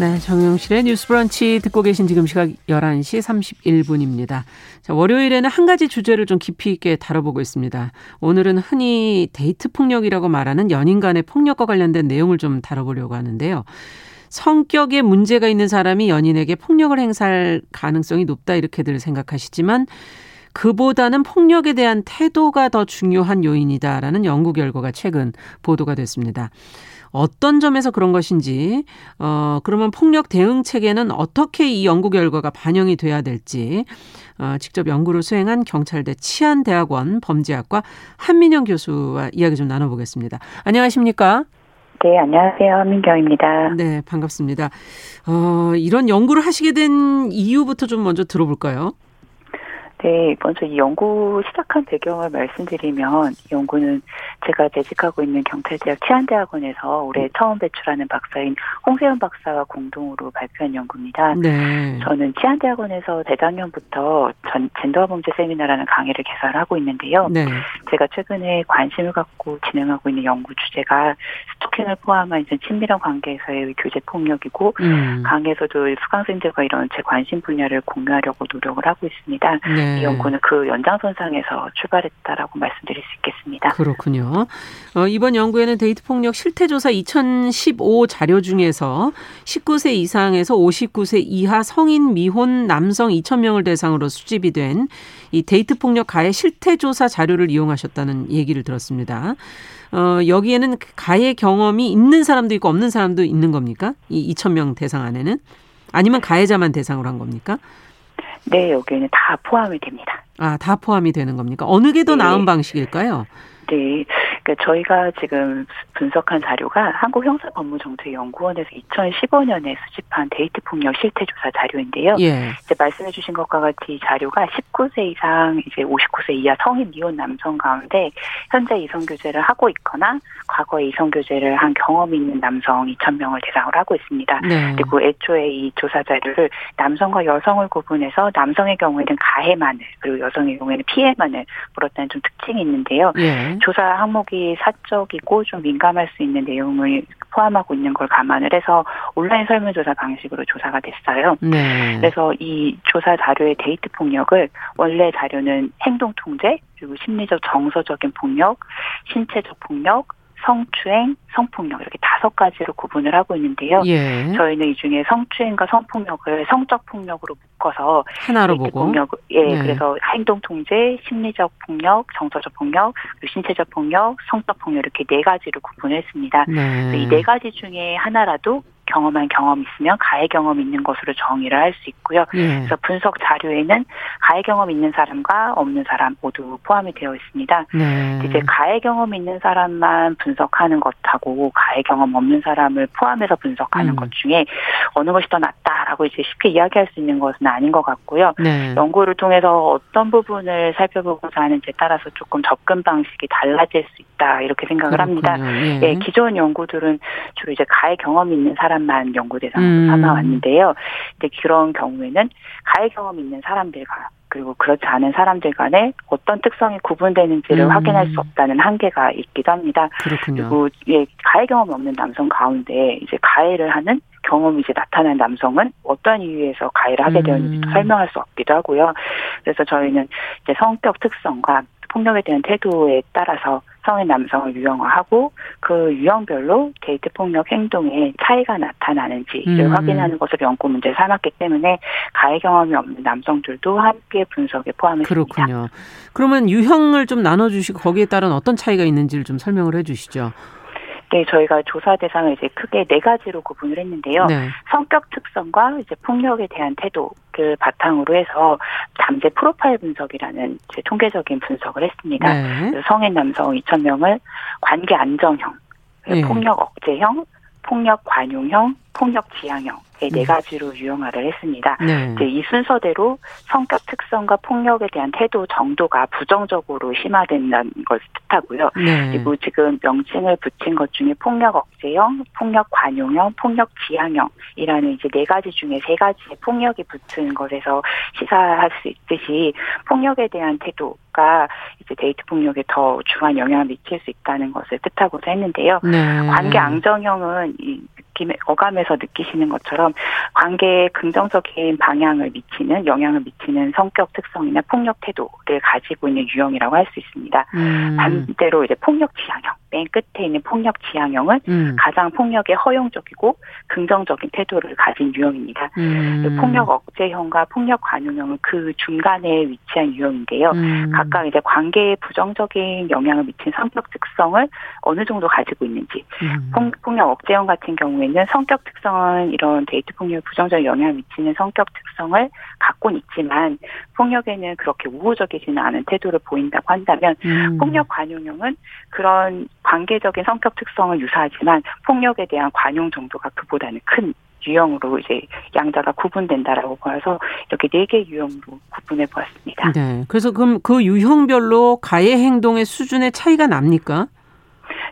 네, 정용실의 뉴스 브런치 듣고 계신 지금 시각 11시 31분입니다. 자, 월요일에는 한 가지 주제를 좀 깊이 있게 다뤄보고 있습니다. 오늘은 흔히 데이트 폭력이라고 말하는 연인 간의 폭력과 관련된 내용을 좀 다뤄보려고 하는데요. 성격에 문제가 있는 사람이 연인에게 폭력을 행사할 가능성이 높다 이렇게들 생각하시지만 그보다는 폭력에 대한 태도가 더 중요한 요인이다라는 연구 결과가 최근 보도가 됐습니다. 어떤 점에서 그런 것인지, 어, 그러면 폭력 대응 체계는 어떻게 이 연구 결과가 반영이 돼야 될지, 어, 직접 연구를 수행한 경찰대 치안대학원 범죄학과 한민영 교수와 이야기 좀 나눠보겠습니다. 안녕하십니까? 네, 안녕하세요. 한민경입니다. 네, 반갑습니다. 어, 이런 연구를 하시게 된 이유부터 좀 먼저 들어볼까요? 네, 먼저 이 연구 시작한 배경을 말씀드리면 이 연구는 제가 재직하고 있는 경찰대학 치안대학원에서 올해 처음 배출하는 박사인 홍세현 박사와 공동으로 발표한 연구입니다. 네. 저는 치안대학원에서 재작년부터 전 젠더 범죄 세미나라는 강의를 개설하고 있는데요. 네. 제가 최근에 관심을 갖고 진행하고 있는 연구 주제가 스토킹을 포함한 이제 친밀한 관계에서의 교제 폭력이고 음. 강의에서도 수강생들과 이런 제 관심 분야를 공유하려고 노력을 하고 있습니다. 네. 이 네. 연구는 그 연장선상에서 출발했다라고 말씀드릴 수 있겠습니다. 그렇군요. 어, 이번 연구에는 데이트 폭력 실태 조사 2015 자료 중에서 19세 이상에서 59세 이하 성인 미혼 남성 2,000명을 대상으로 수집이 된 이 데이트 폭력 가해 실태 조사 자료를 이용하셨다는 얘기를 들었습니다. 어, 여기에는 가해 경험이 있는 사람도 있고 없는 사람도 있는 겁니까? 이 2,000명 대상 안에는? 아니면 가해자만 대상으로 한 겁니까? 네, 여기에는 다 포함이 됩니다. 아, 다 포함이 되는 겁니까? 어느 게 더 네. 나은 방식일까요? 네. 그러니까 저희가 지금 분석한 자료가 한국형사법무정책연구원에서 2015년에 수집한 데이트 폭력 실태조사 자료인데요. 예. 이제 말씀해 주신 것과 같이 이 자료가 19세 이상 이제 59세 이하 성인 미혼 남성 가운데 현재 이성 교제를 하고 있거나 과거에 이성 교제를 한 경험이 있는 남성 2,000명을 대상으로 하고 있습니다. 네. 그리고 애초에 이 조사 자료를 남성과 여성을 구분해서 남성의 경우에는 가해만을 그리고 여성의 경우에는 피해만을 물었다는 좀 특징이 있는데요. 예. 조사 항목 이 사적이고 좀 민감할 수 있는 내용을 포함하고 있는 걸 감안을 해서 온라인 설문조사 방식으로 조사가 됐어요. 네. 그래서 이 조사 자료의 데이트 폭력을 원래 자료는 행동 통제 그리고 심리적 정서적인 폭력, 신체적 폭력, 성추행, 성폭력 이렇게 다섯 가지로 구분을 하고 있는데요. 예. 저희는 이 중에 성추행과 성폭력을 성적 폭력으로 묶어서 하나로 보고 폭력, 예, 네. 그래서 행동 통제, 심리적 폭력, 정서적 폭력, 신체적 폭력, 성적 폭력 이렇게 네 가지로 구분했습니다. 네. 이네 가지 중에 하나라도 경험한 경험이 있으면 가해 경험 있는 것으로 정의를 할 수 있고요. 예. 그래서 분석 자료에는 가해 경험 있는 사람과 없는 사람 모두 포함이 되어 있습니다. 네. 이제 가해 경험 있는 사람만 분석하는 것하고 가해 경험 없는 사람을 포함해서 분석하는 음. 것 중에 어느 것이 더 낫다라고 이제 쉽게 이야기할 수 있는 것은 아닌 것 같고요. 네. 연구를 통해서 어떤 부분을 살펴보고자 하는지에 따라서 조금 접근 방식이 달라질 수 있다 이렇게 생각을 그렇군요. 합니다. 예. 예. 기존 연구들은 주로 이제 가해 경험이 있는 사람 만 연구 대상으로 음. 삼아왔는데요. 근데 그런 경우에는 가해 경험이 있는 사람들과 그리고 그렇지 않은 사람들 간에 어떤 특성이 구분되는지를 음. 확인할 수 없다는 한계가 있기도 합니다. 그렇군요. 그리고 예, 가해 경험이 없는 남성 가운데 이제 가해를 하는 경험이 이제 나타난 남성은 어떤 이유에서 가해를 하게 되었는지도 음. 설명할 수 없기도 하고요. 그래서 저희는 이제 성격 특성과 폭력에 대한 태도에 따라서 성인 남성을 유형화하고 그 유형별로 데이트 폭력 행동에 차이가 나타나는지를 음. 확인하는 것을 연구 문제 삼았기 때문에 가해 경험이 없는 남성들도 함께 분석에 포함했습니다. 그렇군요. 그러면 유형을 좀 나눠주시고 거기에 따른 어떤 차이가 있는지를 좀 설명을 해주시죠. 네, 저희가 조사 대상을 이제 크게 네 가지로 구분을 했는데요. 네. 성격 특성과 이제 폭력에 대한 태도를 바탕으로 해서 잠재 프로파일 분석이라는 제 통계적인 분석을 했습니다. 네. 성인 남성 2천 명을 관계 안정형, 네. 폭력 억제형, 폭력 관용형, 폭력 지향형 네 가지로 유형화를 했습니다. 네. 이제 이 순서대로 성격 특성과 폭력에 대한 태도 정도가 부정적으로 심화된다는 걸 뜻하고요. 네. 그리고 지금 명칭을 붙인 것 중에 폭력 억제형, 폭력 관용형, 폭력 지향형이라는 이제 네 가지 중에 세 가지의 폭력이 붙은 것에서 시사할 수 있듯이 폭력에 대한 태도 가 이제 데이트 폭력에 더 중한 영향을 미칠 수 있다는 것을 뜻하고자 했는데요. 네. 관계 안정형은 이 느낌의 어감에서 느끼시는 것처럼 관계에 긍정적인 방향을 미치는 영향을 미치는 성격 특성이나 폭력 태도를 가지고 있는 유형이라고 할 수 있습니다. 음. 반대로 이제 폭력 지향형 맨 끝에 있는 폭력 지향형은 음. 가장 폭력에 허용적이고 긍정적인 태도를 가진 유형입니다. 음. 폭력 억제형과 폭력 관용형은 그 중간에 위치한 유형인데요. 음. 각각 이제 관계에 부정적인 영향을 미친 성격 특성을 어느 정도 가지고 있는지 음. 폭력 억제형 같은 경우에는 성격 특성은 이런 데이트 폭력에 부정적인 영향을 미치는 성격 특성을 갖고는 있지만 폭력에는 그렇게 우호적이지는 않은 태도를 보인다고 한다면 음. 폭력 관용형은 그런 관계적인 성격 특성은 유사하지만 폭력에 대한 관용 정도가 그보다는 큰 유형으로 이제 양자가 구분된다라고 보아서 이렇게 네 개 유형으로 구분해 보았습니다. 네. 그래서 그럼 그 유형별로 가해 행동의 수준의 차이가 납니까?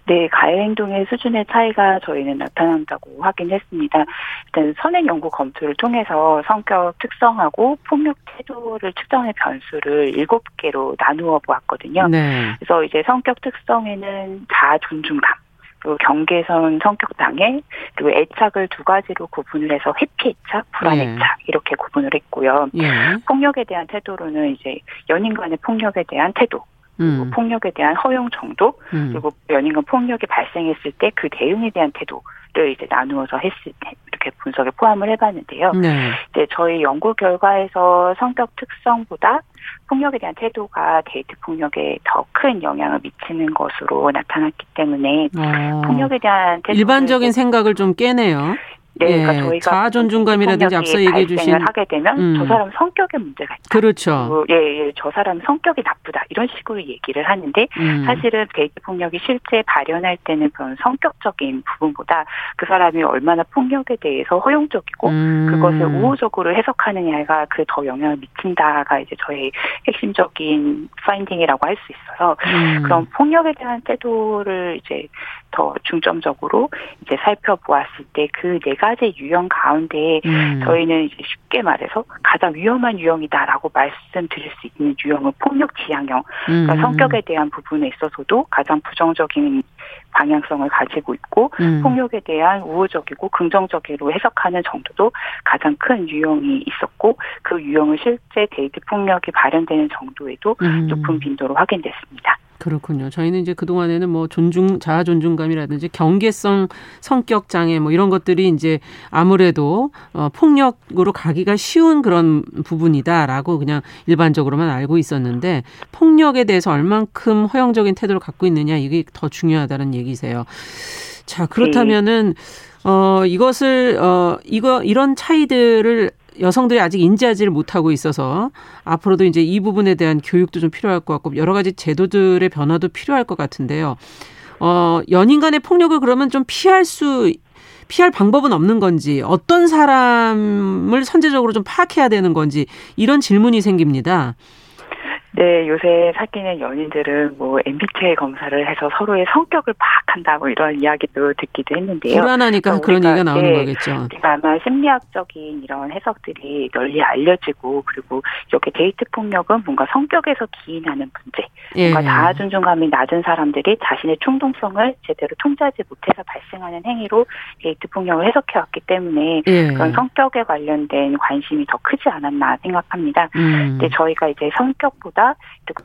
네, 가해 행동의 수준의 차이가 저희는 나타난다고 확인했습니다. 일단 선행 연구 검토를 통해서 성격 특성하고 폭력 태도를 측정의 변수를 일곱 개로 나누어 보았거든요. 네. 그래서 이제 성격 특성에는 자아 존중감, 그리고 경계선 성격 장애, 그리고 애착을 두 가지로 구분을 해서 회피 애착, 불안 네. 애착 이렇게 구분을 했고요. 예. 폭력에 대한 태도로는 이제 연인 간의 폭력에 대한 태도, 음. 폭력에 대한 허용 정도 음. 그리고 연인간 폭력이 발생했을 때 그 대응에 대한 태도를 이제 나누어서 했을 때 이렇게 분석에 포함을 해봤는데요. 네. 이제 저희 연구 결과에서 성격 특성보다 폭력에 대한 태도가 데이트 폭력에 더 큰 영향을 미치는 것으로 나타났기 때문에 어. 폭력에 대한 태도 일반적인 생각을 좀 깨네요. 네, 그러니까 예, 저희가 자아 존중감이라든지 앞서 얘기해 주신 하게 되면 음. 저 사람 성격에 문제가 있다. 그렇죠. 예, 예, 저 사람 성격이 나쁘다 이런 식으로 얘기를 하는데 음. 사실은 데이트 폭력이 실제 발현할 때는 그런 성격적인 부분보다 그 사람이 얼마나 폭력에 대해서 허용적이고 음. 그것을 우호적으로 해석하느냐가 그 더 영향을 미친다가 이제 저희 핵심적인 finding이라고 할 수 있어서 음. 그런 폭력에 대한 태도를 이제 더 중점적으로 이제 살펴보았을 때 그 네 가지 유형 가운데 음. 저희는 이제 쉽게 말해서 가장 위험한 유형이다라고 말씀드릴 수 있는 유형은 폭력 지향형. 그러니까 음. 성격에 대한 부분에 있어서도 가장 부정적인 방향성을 가지고 있고 음. 폭력에 대한 우호적이고 긍정적으로 해석하는 정도도 가장 큰 유형이 있었고 그 유형은 실제 데이트 폭력이 발현되는 정도에도 음. 높은 빈도로 확인됐습니다. 그렇군요. 저희는 이제 그동안에는 뭐 존중, 자아 존중감이라든지 경계성 성격 장애 뭐 이런 것들이 이제 아무래도 어, 폭력으로 가기가 쉬운 그런 부분이다라고 그냥 일반적으로만 알고 있었는데 폭력에 대해서 얼만큼 허용적인 태도를 갖고 있느냐 이게 더 중요하다는 얘기세요. 자, 그렇다면은 어, 이것을, 어, 이거, 이런 차이들을 여성들이 아직 인지하지를 못하고 있어서 앞으로도 이제 이 부분에 대한 교육도 좀 필요할 것 같고 여러 가지 제도들의 변화도 필요할 것 같은데요. 어, 연인 간의 폭력을 그러면 좀 피할 수 피할 방법은 없는 건지 어떤 사람을 선제적으로 좀 파악해야 되는 건지 이런 질문이 생깁니다. 네, 요새 사귀는 연인들은 뭐 MBTI 검사를 해서 서로의 성격을 파악한다 뭐 이런 이야기도 듣기도 했는데요. 불안하니까 그런 얘기가 나오는 네, 거겠죠. 아마 심리학적인 이런 해석들이 널리 알려지고 그리고 이렇게 데이트 폭력은 뭔가 성격에서 기인하는 문제, 예. 뭔가 자아 존중감이 낮은 사람들이 자신의 충동성을 제대로 통제하지 못해서 발생하는 행위로 데이트 폭력을 해석해 왔기 때문에 예. 그런 성격에 관련된 관심이 더 크지 않았나 생각합니다. 음. 근데 저희가 이제 성격보다 때 보다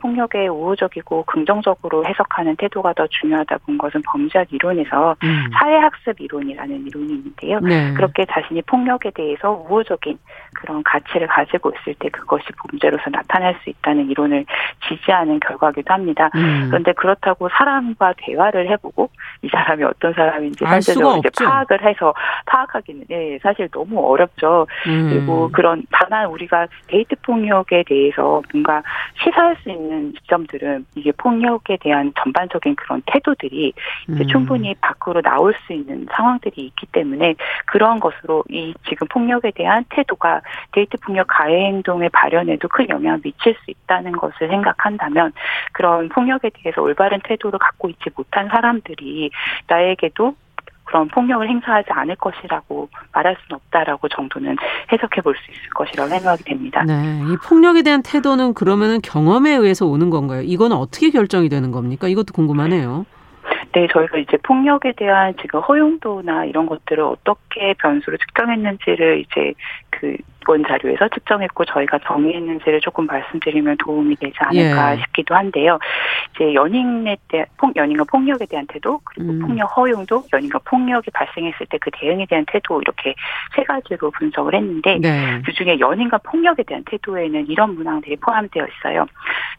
폭력에 우호적이고 긍정적으로 해석하는 태도가 더 중요하다 본 것은 범죄학 이론에서 음. 사회학습 이론이라는 이론이 있는데요. 네. 그렇게 자신이 폭력에 대해서 우호적인 그런 가치를 가지고 있을 때 그것이 범죄로서 나타날 수 있다는 이론을 지지하는 결과기도 합니다. 음. 그런데 그렇다고 사람과 대화를 해보고 이 사람이 어떤 사람인지 실제적으로 이제 파악을 해서 파악하기는 예, 사실 너무 어렵죠. 음. 그리고 그런 다만 우리가 데이트 폭력에 대해서 뭔가 시사할 수 있는 지점들은 이게 폭력에 대한 전반적인 그런 태도들이 이제 음. 충분히 밖으로 나올 수 있는 상황들이 있기 때문에 그런 것으로 이 지금 폭력에 대한 태도가 데이트 폭력 가해 행동의 발현에도 큰 영향을 미칠 수 있다는 것을 생각한다면 그런 폭력에 대해서 올바른 태도를 갖고 있지 못한 사람들이 나에게도 그런 폭력을 행사하지 않을 것이라고 말할 수는 없다라고 정도는 해석해 볼 수 있을 것이라고 생각이 됩니다. 네. 이 폭력에 대한 태도는 그러면은 경험에 의해서 오는 건가요? 이거는 어떻게 결정이 되는 겁니까? 이것도 궁금하네요. 네, 저희가 이제 폭력에 대한 지금 허용도나 이런 것들을 어떻게 변수로 측정했는지를 이제 그 원 자료에서 측정했고 저희가 정의했는지를 조금 말씀드리면 도움이 되지 않을까 예. 싶기도 한데요. 이제 연인에 대한 폭 연인과 폭력에 대한 태도 그리고 음. 폭력 허용도 연인과 폭력이 발생했을 때 그 대응에 대한 태도 이렇게 세 가지로 분석을 했는데 네. 그중에 연인과 폭력에 대한 태도에는 이런 문항들이 포함되어 있어요.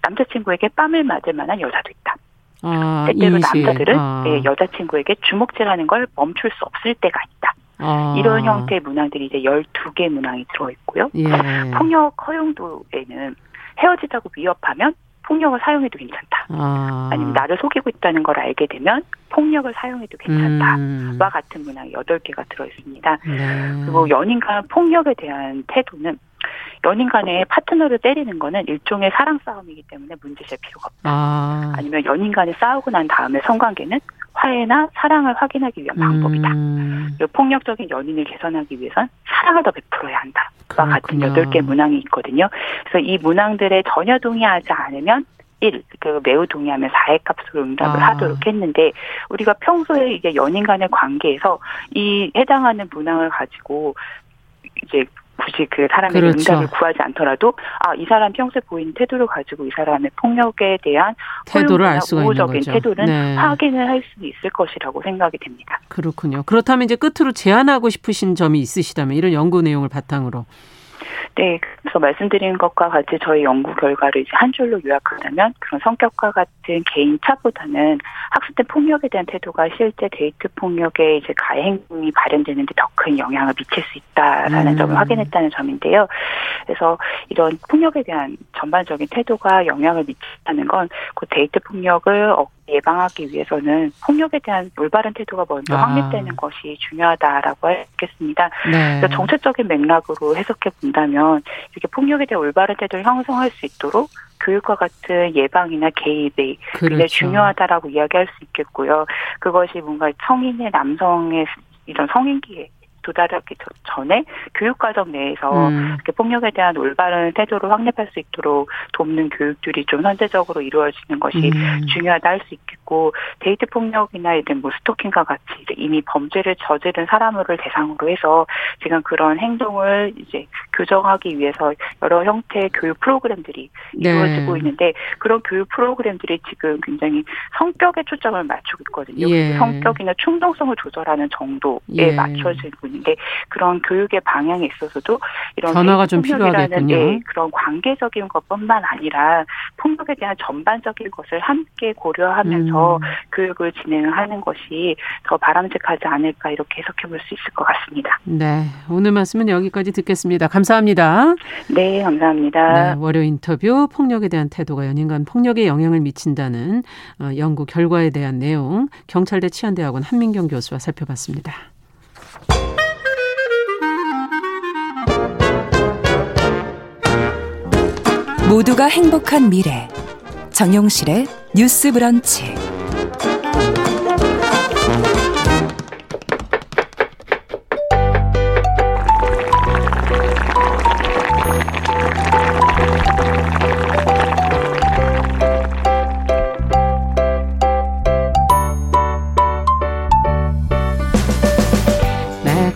남자친구에게 뺨을 맞을 만한 여자도 있다. 아, 때때로 남자들은 아. 네, 여자친구에게 주먹질하는 걸 멈출 수 없을 때가 있다. 아. 이런 형태의 문항들이 이제 12개 문항이 들어있고요. 예. 폭력 허용도에는 헤어지자고 위협하면 폭력을 사용해도 괜찮다. 아. 니면 나를 속이고 있다는 걸 알게 되면 폭력을 사용해도 괜찮다와 음. 같은 문항이 8개가 들어있습니다. 네. 그리고 연인과 폭력에 대한 태도는 연인 간에 파트너를 때리는 거는 일종의 사랑 싸움이기 때문에 문제될 필요가 없다. 아. 니면 연인 간에 싸우고 난 다음에 성관계는 화해나 사랑을 확인하기 위한 방법이다. 음. 폭력적인 연인을 개선하기 위해선 사랑을 더 베풀어야 한다. 와 같은 여덟 개 문항이 있거든요. 그래서 이 문항들에 전혀 동의하지 않으면 1, 그 매우 동의하면 4의 값으로 응답을 아. 하도록 했는데 우리가 평소에 이게 연인 간의 관계에서 이 해당하는 문항을 가지고 이제 굳이 그 사람의 그렇죠. 응답을 구하지 않더라도 아 이 사람 평소에 보이는 태도를 가지고 이 사람의 폭력에 대한 태도를 알 수가 있는 거죠. 태도는 네. 확인을 할 수 있을 것이라고 생각이 됩니다. 그렇군요. 그렇다면 이제 끝으로 제안하고 싶으신 점이 있으시다면 이런 연구 내용을 바탕으로 네, 그래서 말씀드린 것과 같이 저희 연구 결과를 이제 한 줄로 요약하자면 그런 성격과 같은 개인 차보다는 학습된 폭력에 대한 태도가 실제 데이트 폭력에 이제 가해 행동이 발현되는데 더 큰 영향을 미칠 수 있다라는 음. 점을 확인했다는 점인데요. 그래서 이런 폭력에 대한 전반적인 태도가 영향을 미친다는 건 그 데이트 폭력을 예방하기 위해서는 폭력에 대한 올바른 태도가 먼저 아. 확립되는 것이 중요하다라고 하겠습니다. 네. 정책적인 맥락으로 해석해 본다면 이렇게 폭력에 대한 올바른 태도를 형성할 수 있도록 교육과 같은 예방이나 개입이 그렇죠. 굉장히 중요하다라고 이야기할 수 있겠고요. 그것이 뭔가 성인의 남성의 이런 성인기에 도달하기 전에 교육과정 내에서 음. 폭력에 대한 올바른 태도를 확립할 수 있도록 돕는 교육들이 좀 선제적으로 이루어지는 것이 음. 중요하다 할 수 있겠고 데이트 폭력이나 이런 뭐 스토킹과 같이 이미 범죄를 저지른 사람을 대상으로 해서 지금 그런 행동을 이제 교정하기 위해서 여러 형태의 교육 프로그램들이 네. 이루어지고 있는데 그런 교육 프로그램들이 지금 굉장히 성격에 초점을 맞추고 있거든요. 예. 성격이나 충동성을 조절하는 정도에 예. 맞춰지고 있는데 그런 교육의 방향에 있어서도 이런 변화가 좀 필요하겠군요. 네, 그런 관계적인 것뿐만 아니라 폭력에 대한 전반적인 것을 함께 고려하면서 음. 교육을 진행하는 것이 더 바람직하지 않을까 이렇게 해석해 볼 수 있을 것 같습니다. 네, 오늘 말씀은 여기까지 듣겠습니다. 감사합니다. 네, 감사합니다. 네, 월요 인터뷰 폭력에 대한 태도가 연인간 폭력에 영향을 미친다는 어, 연구 결과에 대한 내용 경찰대 치안대학원 한민경 교수와 살펴봤습니다. 모두가 행복한 미래 정용실의 뉴스 브런치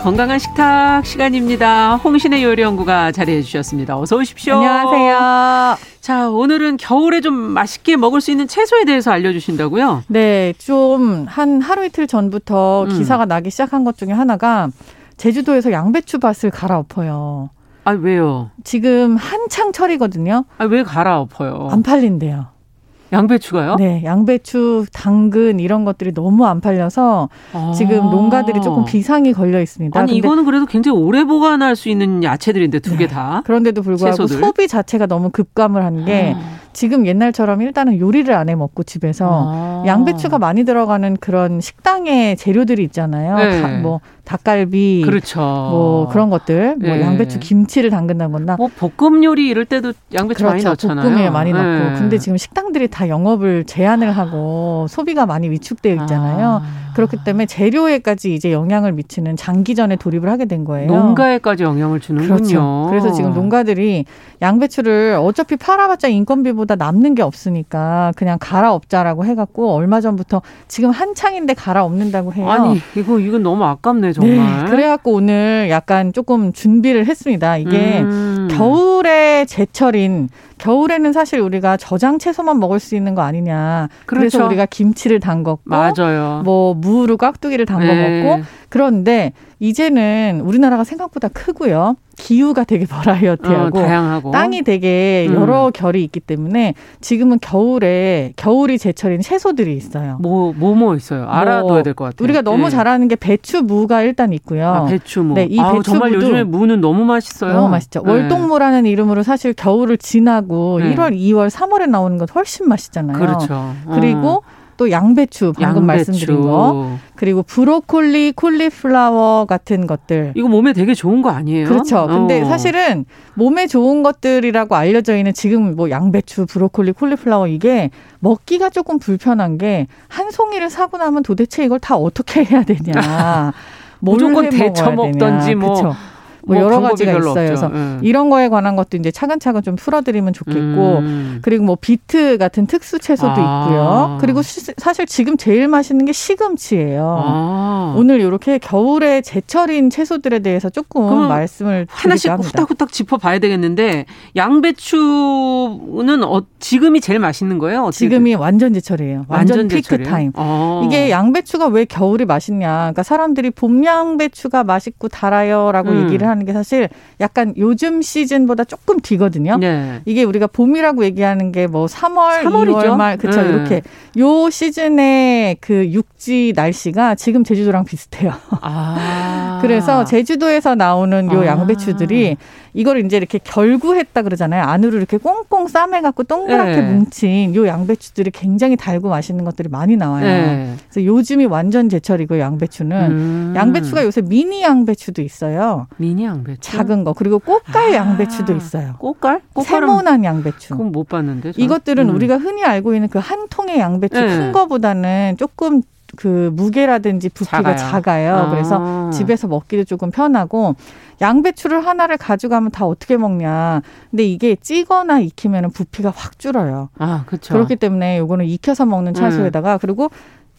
건강한 식탁 시간입니다. 홍신의 요리연구가 자리해 주셨습니다. 어서 오십시오. 안녕하세요. 자, 오늘은 겨울에 좀 맛있게 먹을 수 있는 채소에 대해서 알려주신다고요? 네, 좀 한 하루 이틀 전부터 음. 기사가 나기 시작한 것 중에 하나가 제주도에서 양배추 밭을 갈아엎어요. 아, 왜요? 지금 한창 철이거든요. 아, 왜 갈아엎어요? 안 팔린대요. 양배추가요? 네, 양배추, 당근 이런 것들이 너무 안 팔려서 아. 지금 농가들이 조금 비상이 걸려 있습니다. 아니 이거는 그래도 굉장히 오래 보관할 수 있는 야채들인데 두개 네. 다. 그런데도 불구하고 채소들. 소비 자체가 너무 급감을 한게 아. 지금 옛날처럼 일단은 요리를 안 해 먹고 집에서 아. 양배추가 많이 들어가는 그런 식당의 재료들이 있잖아요. 네. 뭐 닭갈비, 그렇죠. 뭐 그런 것들, 뭐 네. 양배추 김치를 담근다거나, 뭐 볶음 요리 이럴 때도 양배추 그렇죠. 많이 넣잖아요. 볶음에 많이 네. 넣고. 근데 지금 식당들이 다 영업을 제한을 하고 소비가 많이 위축되어 있잖아요. 아. 그렇기 때문에 재료에까지 이제 영향을 미치는 장기전에 돌입을 하게 된 거예요. 농가에까지 영향을 주는군요. 그렇죠. 그래서 지금 농가들이 양배추를 어차피 팔아봤자 인건비보다 남는 게 없으니까 그냥 갈아엎자라고 해갖고 얼마 전부터 지금 한창인데 갈아엎는다고 해요. 아니 이거 이건 너무 아깝네 정말. 네, 그래갖고 오늘 약간 조금 준비를 했습니다. 이게 음. 겨울에 제철인 겨울에는 사실 우리가 저장 채소만 먹을 수 있는 거 아니냐. 그래서 그렇죠. 우리가 김치를 담궜고 맞아요. 뭐 무로 깍두기를 담궈 네. 먹고 그런데 이제는 우리나라가 생각보다 크고요. 기후가 되게 버라이어티하고 어, 다양하고 땅이 되게 음. 여러 음. 결이 있기 때문에 지금은 겨울에 겨울이 제철인 채소들이 있어요. 뭐 뭐뭐 뭐 있어요. 뭐 알아둬야 될것 같아요. 우리가 너무 네. 잘 아는 게 배추 무가 일단 있고요. 아, 배추 무. 네, 이 배추 정말 요즘에 무는 너무 맛있어요. 너무 맛있죠. 네. 월동무라는 이름으로 사실 겨울을 지나고 네. 1월, 2월, 3월에 나오는 건 훨씬 맛있잖아요. 그렇죠. 그리고 어. 또 양배추 방금 양배추. 말씀드린 거 그리고 브로콜리, 콜리플라워 같은 것들 이거 몸에 되게 좋은 거 아니에요? 그렇죠. 근데 어. 사실은 몸에 좋은 것들이라고 알려져 있는 지금 뭐 양배추, 브로콜리, 콜리플라워 이게 먹기가 조금 불편한 게 한 송이를 사고 나면 도대체 이걸 다 어떻게 해야 되냐. 무조건 데쳐 먹던지 뭐 그쵸? 뭐, 뭐 여러 가지가 있어요. 그래서 음. 이런 거에 관한 것도 이제 차근차근 좀 풀어드리면 좋겠고 음. 그리고 뭐 비트 같은 특수 채소도 아. 있고요. 그리고 시, 사실 지금 제일 맛있는 게 시금치예요. 아. 오늘 이렇게 겨울에 제철인 채소들에 대해서 조금 말씀을 하나씩 합니다. 후딱후딱 짚어봐야 되겠는데 양배추는 어, 지금이 제일 맛있는 거예요? 지금이 완전 제철이에요. 완전, 완전 피크 제철이에요? 타임. 아. 이게 양배추가 왜 겨울이 맛있냐? 그러니까 사람들이 봄 양배추가 맛있고 달아요라고 음. 얘기를 하는 게 사실 약간 요즘 시즌보다 조금 뒤거든요. 네. 이게 우리가 봄이라고 얘기하는 게 뭐 3월, 3월이죠? 2월 말 그렇죠. 네. 이렇게 요 시즌의 그 육지 날씨가 지금 제주도랑 비슷해요. 아. 그래서 제주도에서 나오는 요 아. 양배추들이 이걸 이제 이렇게 결구했다 그러잖아요. 안으로 이렇게 꽁꽁 싸매갖고 동그랗게 네. 뭉친 요 양배추들이 굉장히 달고 맛있는 것들이 많이 나와요. 네. 그래서 요즘이 완전 제철이고 양배추는 음. 양배추가 요새 미니 양배추도 있어요. 미니 양배추? 작은 거 그리고 꽃갈 아. 양배추도 있어요. 꽃갈? 세모난 양배추. 그건 못 봤는데. 저 이것들은 음. 우리가 흔히 알고 있는 그 한 통의 양배추 네. 큰 거보다는 조금 그 무게라든지 부피가 작아요. 작아요. 아. 그래서 집에서 먹기도 조금 편하고 양배추를 하나를 가져가면 다 어떻게 먹냐. 근데 이게 찌거나 익히면 부피가 확 줄어요. 아, 그렇죠. 그렇기 때문에 요거는 익혀서 먹는 채소에다가 음. 그리고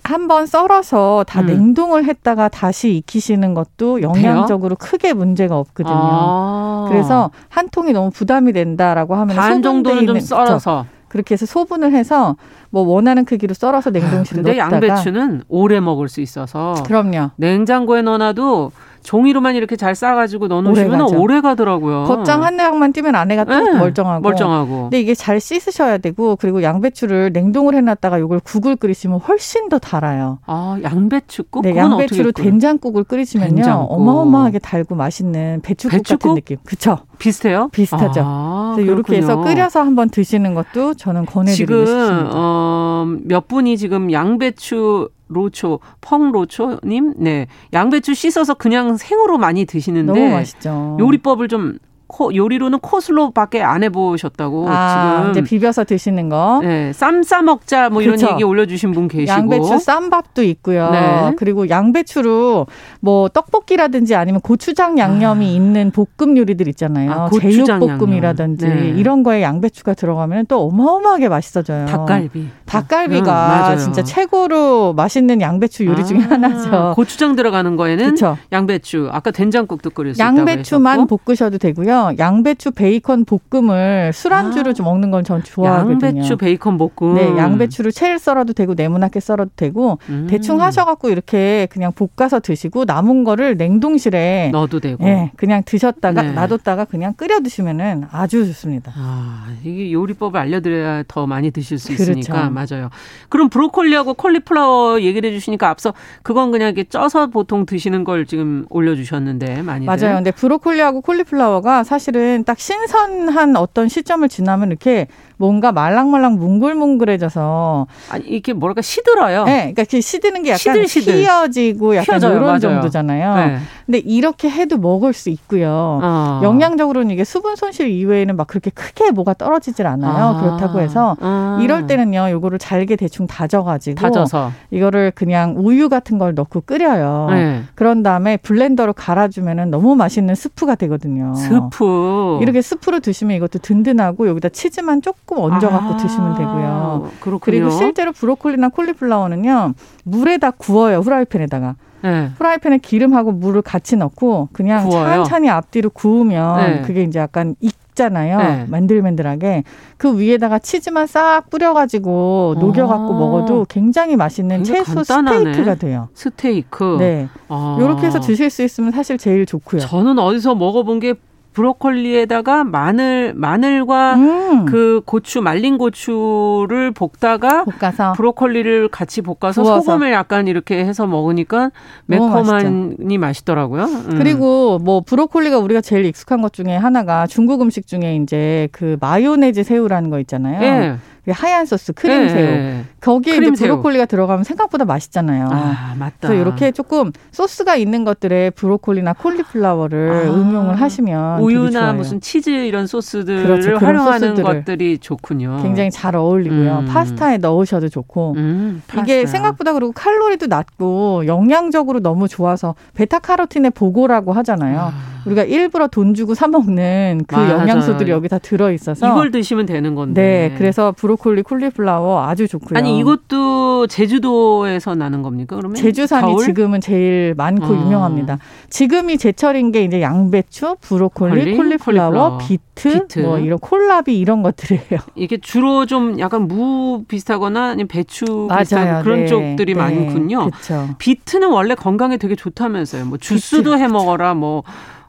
한번 썰어서 다 음. 냉동을 했다가 다시 익히시는 것도 영양적으로 돼요? 크게 문제가 없거든요. 아. 그래서 한 통이 너무 부담이 된다라고 하면 반 정도는 좀 썰어서 그렇죠. 그렇게 해서 소분을 해서 뭐 원하는 크기로 썰어서 냉동실에 근데 넣다가 양배추는 오래 먹을 수 있어서 그럼요. 냉장고에 넣어놔도 종이로만 이렇게 잘 싸가지고 넣어놓으시면 오래, 오래 가더라고요. 겉장 한 장만 띄면 안에가 또 네. 멀쩡하고. 멀쩡하고. 근데 이게 잘 씻으셔야 되고 그리고 양배추를 냉동을 해놨다가 이걸 국을 끓이시면 훨씬 더 달아요. 아 양배추국? 네, 양배추로 된장국을 끓이시면요 된장국. 어마어마하게 달고 맛있는 배추국, 배추국? 같은 느낌. 그쵸? 비슷해요? 비슷하죠. 아, 이렇게 해서 끓여서 한번 드시는 것도 저는 권해드리고 지금, 싶습니다. 어, 몇 분이 지금 양배추 로초, 펑 로초님, 네. 양배추 씻어서 그냥 생으로 많이 드시는데. 너무 맛있죠. 요리법을 좀 코, 요리로는 코슬로밖에 안 해보셨다고 아, 지금 이제 비벼서 드시는 거. 네, 쌈 싸 먹자 뭐 이런 그쵸. 얘기 올려주신 분 계시고 양배추 쌈밥도 있고요. 네. 그리고 양배추로 뭐 떡볶이라든지 아니면 고추장 양념이 아. 있는 볶음 요리들 있잖아요. 아, 제육볶음이라든지 네. 이런 거에 양배추가 들어가면 또 어마어마하게 맛있어져요. 닭갈비. 닭갈비가 음, 진짜 최고로 맛있는 양배추 요리 아, 중에 하나죠. 고추장 들어가는 거에는 그쵸. 양배추. 아까 된장국도 끓일 수 양배추만 볶으셔도 되고요. 양배추 베이컨 볶음을 술안주로 아, 좀 먹는 건 전 좋아하거든요. 양배추 베이컨 볶음. 네, 양배추를 채를 썰어도 되고 네모나게 썰어도 되고 음. 대충 하셔갖고 이렇게 그냥 볶아서 드시고 남은 거를 냉동실에 넣어도 되고. 네, 그냥 드셨다가 네. 놔뒀다가 그냥 끓여 드시면은 아주 좋습니다. 아, 이게 요리법을 알려드려야 더 많이 드실 수 있으니까 그렇죠. 맞아요. 그럼 브로콜리하고 콜리플라워 얘기를 해주시니까 앞서 그건 그냥 이렇게 쪄서 보통 드시는 걸 지금 올려주셨는데 많이 맞아요. 근데 브로콜리하고 콜리플라워가 사실은 딱 신선한 어떤 시점을 지나면 이렇게 뭔가 말랑말랑 뭉글뭉글해져서 아니 이게 뭐랄까 시들어요. 네, 그러니까 그 시드는 게 약간 시들시들. 휘어지고 약간 휘어져요. 이런 맞아요. 정도잖아요. 네. 근데 이렇게 해도 먹을 수 있고요. 어. 영양적으로는 이게 수분 손실 이외에는 막 그렇게 크게 뭐가 떨어지질 않아요. 아. 그렇다고 해서 아. 이럴 때는요, 요거를 잘게 대충 다져가지고 다져서 이거를 그냥 우유 같은 걸 넣고 끓여요. 네. 그런 다음에 블렌더로 갈아주면은 너무 맛있는 스프가 되거든요. 스프 이렇게 스프로 드시면 이것도 든든하고 여기다 치즈만 조금 조금 얹어갖고 아, 드시면 되고요. 그렇군요. 그리고 실제로 브로콜리나 콜리플라워는요 물에다 구워요 후라이팬에다가. 네. 프라이팬에 기름하고 물을 같이 넣고 그냥 구워요? 찬찬히 앞뒤로 구우면 네. 그게 이제 약간 익잖아요. 네. 만들만들하게 그 위에다가 치즈만 싹 뿌려가지고 녹여갖고 아. 먹어도 굉장히 맛있는 채소 간단하네. 스테이크가 돼요. 스테이크. 네. 아. 이렇게 해서 드실 수 있으면 사실 제일 좋고요. 저는 어디서 먹어본 게 브로콜리에다가 마늘 마늘과 음. 그 고추 말린 고추를 볶다가 볶아서 브로콜리를 같이 볶아서 구워서. 소금을 약간 이렇게 해서 먹으니까 매콤하니 맛있더라고요. 음. 그리고 뭐 브로콜리가 우리가 제일 익숙한 것 중에 하나가 중국 음식 중에 이제 그 마요네즈 새우라는 거 있잖아요. 네. 하얀 소스 크림 새우. 네. 거기에 크림 이제 브로콜리가 새우. 들어가면 생각보다 맛있잖아요. 아, 맞다. 그래서 이렇게 조금 소스가 있는 것들에 브로콜리나 콜리플라워를 아, 응용을 하시면 우유나 무슨 치즈 이런 소스들을 그렇죠. 활용하는 것들이 좋군요. 굉장히 잘 어울리고요. 음. 파스타에 넣으셔도 좋고 음, 이게 생각보다 그리고 칼로리도 낮고 영양적으로 너무 좋아서 베타카로틴의 보고라고 하잖아요. 아. 우리가 일부러 돈 주고 사 먹는 그 맞아요. 영양소들이 여기 다 들어 있어서 이걸 드시면 되는 건데. 네, 그래서 브로콜리, 콜리플라워 아주 좋고요. 아니 이것도 제주도에서 나는 겁니까? 그러면 제주산이 겨울? 지금은 제일 많고 어. 유명합니다. 지금이 제철인 게 이제 양배추, 브로콜리, 콜리플라워, 콜리플라워. 비트, 비트, 뭐 이런 콜라비 이런 것들이에요. 이게 주로 좀 약간 무 비슷하거나 아니면 배추 맞아요. 비슷한 그런 네. 쪽들이 네. 많군요. 그쵸. 비트는 원래 건강에 되게 좋다면서요. 뭐 주스도 비트. 해 먹어라 뭐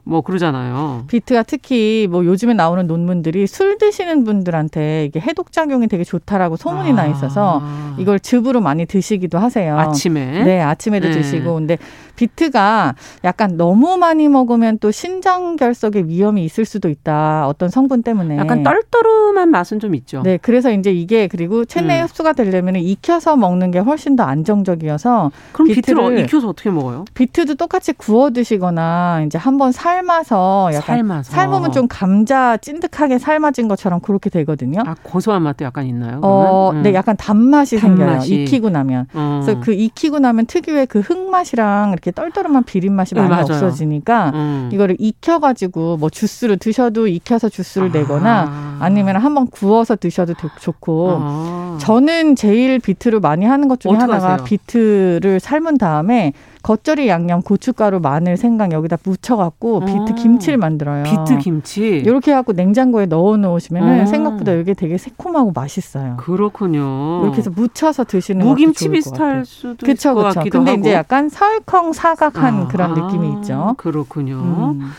뭐 그러잖아요. 비트가 특히 뭐 요즘에 나오는 논문들이 술 드시는 분들한테 이게 해독 작용이 되게 좋다라고 소문이 아. 나 있어서 이걸 즙으로 많이 드시기도 하세요. 아침에. 네, 아침에도 네. 드시고 근데 비트가 약간 너무 많이 먹으면 또 신장 결석에 위험이 있을 수도 있다. 어떤 성분 때문에. 약간 떨떠름한 맛은 좀 있죠. 네, 그래서 이제 이게 그리고 체내 음. 흡수가 되려면 익혀서 먹는 게 훨씬 더 안정적이어서 그럼 비트를, 비트를 익혀서 어떻게 먹어요? 비트도 똑같이 구워 드시거나 이제 한번 살 삶아서 약간 삶아서. 삶으면 좀 감자 찐득하게 삶아진 것처럼 그렇게 되거든요. 아, 고소한 맛도 약간 있나요? 그러면? 어, 음. 네, 약간 단맛이, 단맛이, 생겨요. 익히고 나면. 어. 그래서 그 익히고 나면 특유의 그 흙맛이랑 이렇게 떨떠름한 비린 맛이 많이 네, 없어지니까 음. 이거를 익혀가지고 뭐 주스로 드셔도 익혀서 주스를 아. 내거나 아니면 한번 구워서 드셔도 좋고. 아. 저는 제일 비트를 많이 하는 것 중에 하나가 하세요? 비트를 삶은 다음에 겉절이 양념, 고춧가루, 마늘, 생강 여기다 묻혀갖고 비트 아, 김치를 만들어요. 비트 김치. 이렇게 해갖고 냉장고에 넣어 놓으시면 아. 생각보다 이게 되게 새콤하고 맛있어요. 그렇군요. 이렇게 해서 묻혀서 드시는 무김치 비슷할 수도 그쵸, 있을 것 그쵸. 같기도 근데 하고. 이제 약간 설컹 사각한 아, 그런 느낌이 있죠. 그렇군요. 음.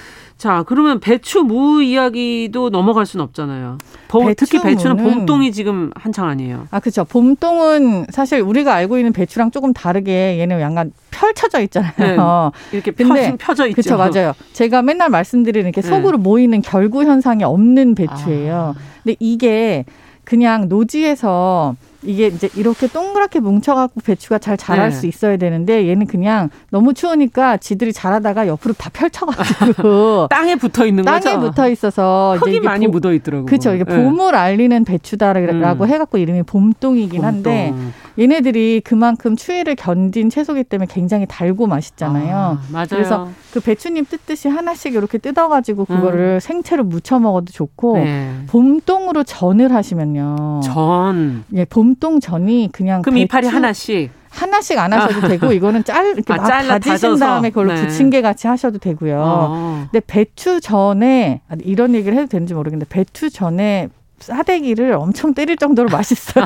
자, 그러면 배추 무 이야기도 넘어갈 수는 없잖아요. 배추 특히 배추는 봄동이 지금 한창 아니에요. 아, 그렇죠. 봄동은 사실 우리가 알고 있는 배추랑 조금 다르게 얘는 약간 펼쳐져 있잖아요. 네, 이렇게 근데, 펴져 있죠. 그렇죠, 맞아요. 제가 맨날 말씀드리는 게 네. 속으로 모이는 결구 현상이 없는 배추예요. 아. 근데 이게 그냥 노지에서 이게 이제 이렇게 동그랗게 뭉쳐갖고 배추가 잘 자랄 네. 수 있어야 되는데 얘는 그냥 너무 추우니까 지들이 자라다가 옆으로 다 펼쳐가지고 땅에 붙어 있는 땅에 거죠. 땅에 붙어 있어서 흙이 많이 보, 묻어 있더라고요. 그렇죠. 이게 네. 봄을 알리는 배추다라고 음. 해갖고 이름이 봄동이긴 봄동. 한데 얘네들이 그만큼 추위를 견딘 채소기 때문에 굉장히 달고 맛있잖아요. 아, 맞아요. 그래서 그 배추잎 뜯듯이 하나씩 이렇게 뜯어가지고 그거를 음. 생채로 무쳐 먹어도 좋고 네. 봄동으로 전을 하시면요. 전. 예, 봄동 전이 그냥 그럼 이파리 하나씩. 하나씩 안 하셔도 아. 되고 이거는 짤 이렇게 아, 막 잘라, 다지신 다져서. 다음에 그걸로 네. 부침개 같이 하셔도 되고요. 어. 근데 배추 전에 이런 얘기를 해도 되는지 모르겠는데 배추 전에 싸대기를 엄청 때릴 정도로 맛있어요.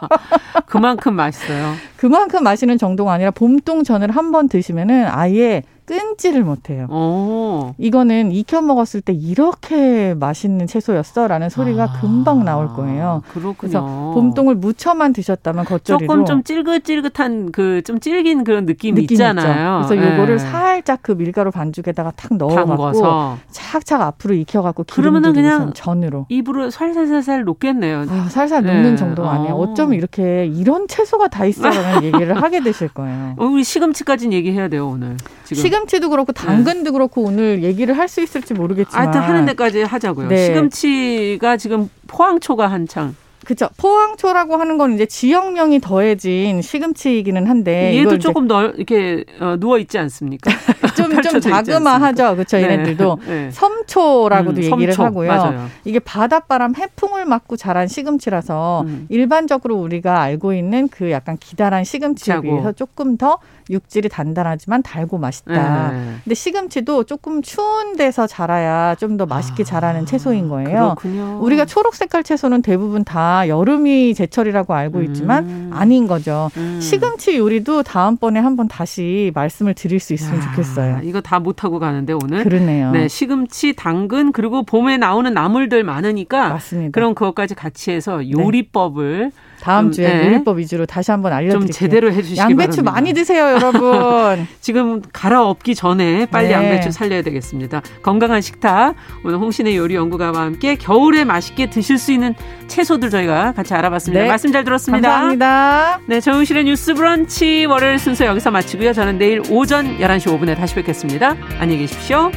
그만큼 맛있어요. 그만큼 마시는 정도가 아니라 봄동 전을 한 번 드시면은 아예 끊지를 못해요. 오. 이거는 익혀 먹었을 때 이렇게 맛있는 채소였어라는 소리가 아. 금방 나올 거예요. 그렇군요. 그래서 봄동을 무쳐만 드셨다면 겉절이로 조금 좀 찔긋찔긋한 그 좀 질긴 그런 느낌이 느낌 있잖아요. 있죠. 그래서 요거를 네. 살짝 그 밀가루 반죽에다가 탁 넣어갖고 착착 앞으로 익혀갖고 그러면은 그냥 전으로 입으로 살살살살 녹겠네요. 아, 살살 녹는 네. 정도가 아니에요. 어. 어쩌면 이렇게 이런 채소가 다 있어라는 얘기를 하게 되실 거예요. 어, 우리 시금치까지는 얘기해야 돼요 오늘. 지금. 시금치도 그렇고 당근도 네. 그렇고 오늘 얘기를 할 수 있을지 모르겠지만 하여튼 하는 데까지 하자고요. 네. 시금치가 지금 포항초가 한창 그렇죠. 포항초라고 하는 건 이제 지역명이 더해진 시금치이기는 한데 얘도 조금 널 이렇게 어, 누워 있지 않습니까? 좀 좀 자그마하죠. 그렇죠. 네. 얘네들도 네. 섬초라고도 음, 얘기를 섬초. 하고요. 맞아요. 이게 바닷바람 해풍을 맞고 자란 시금치라서 음. 일반적으로 우리가 알고 있는 그 약간 기다란 시금치에 비해서 조금 더 육질이 단단하지만 달고 맛있다. 네. 근데 시금치도 조금 추운 데서 자라야 좀 더 맛있게 아, 자라는 채소인 거예요. 그렇군요. 우리가 초록 색깔 채소는 대부분 다 여름이 제철이라고 알고 있지만 음. 아닌 거죠. 음. 시금치 요리도 다음번에 한번 다시 말씀을 드릴 수 있으면 아, 좋겠어요. 이거 다 못하고 가는데 오늘. 그러네요. 네, 시금치, 당근 그리고 봄에 나오는 나물들 많으니까 맞습니다. 그럼 그것까지 같이 해서 요리법을 네. 다음 주에 네. 요리법 위주로 다시 한번 알려드릴게요. 좀 제대로 해주시기 양배추 바랍니다. 많이 드세요, 여러분. 지금 갈아엎기 전에 빨리 네. 양배추 살려야 되겠습니다. 건강한 식탁 오늘 홍신의 요리 연구가와 함께 겨울에 맛있게 드실 수 있는 채소들 저희가 같이 알아봤습니다. 네. 말씀 잘 들었습니다. 감사합니다. 네, 정우실의 뉴스 브런치 월요일 순서 여기서 마치고요. 저는 내일 오전 11시 5분에 다시 뵙겠습니다. 안녕히 계십시오.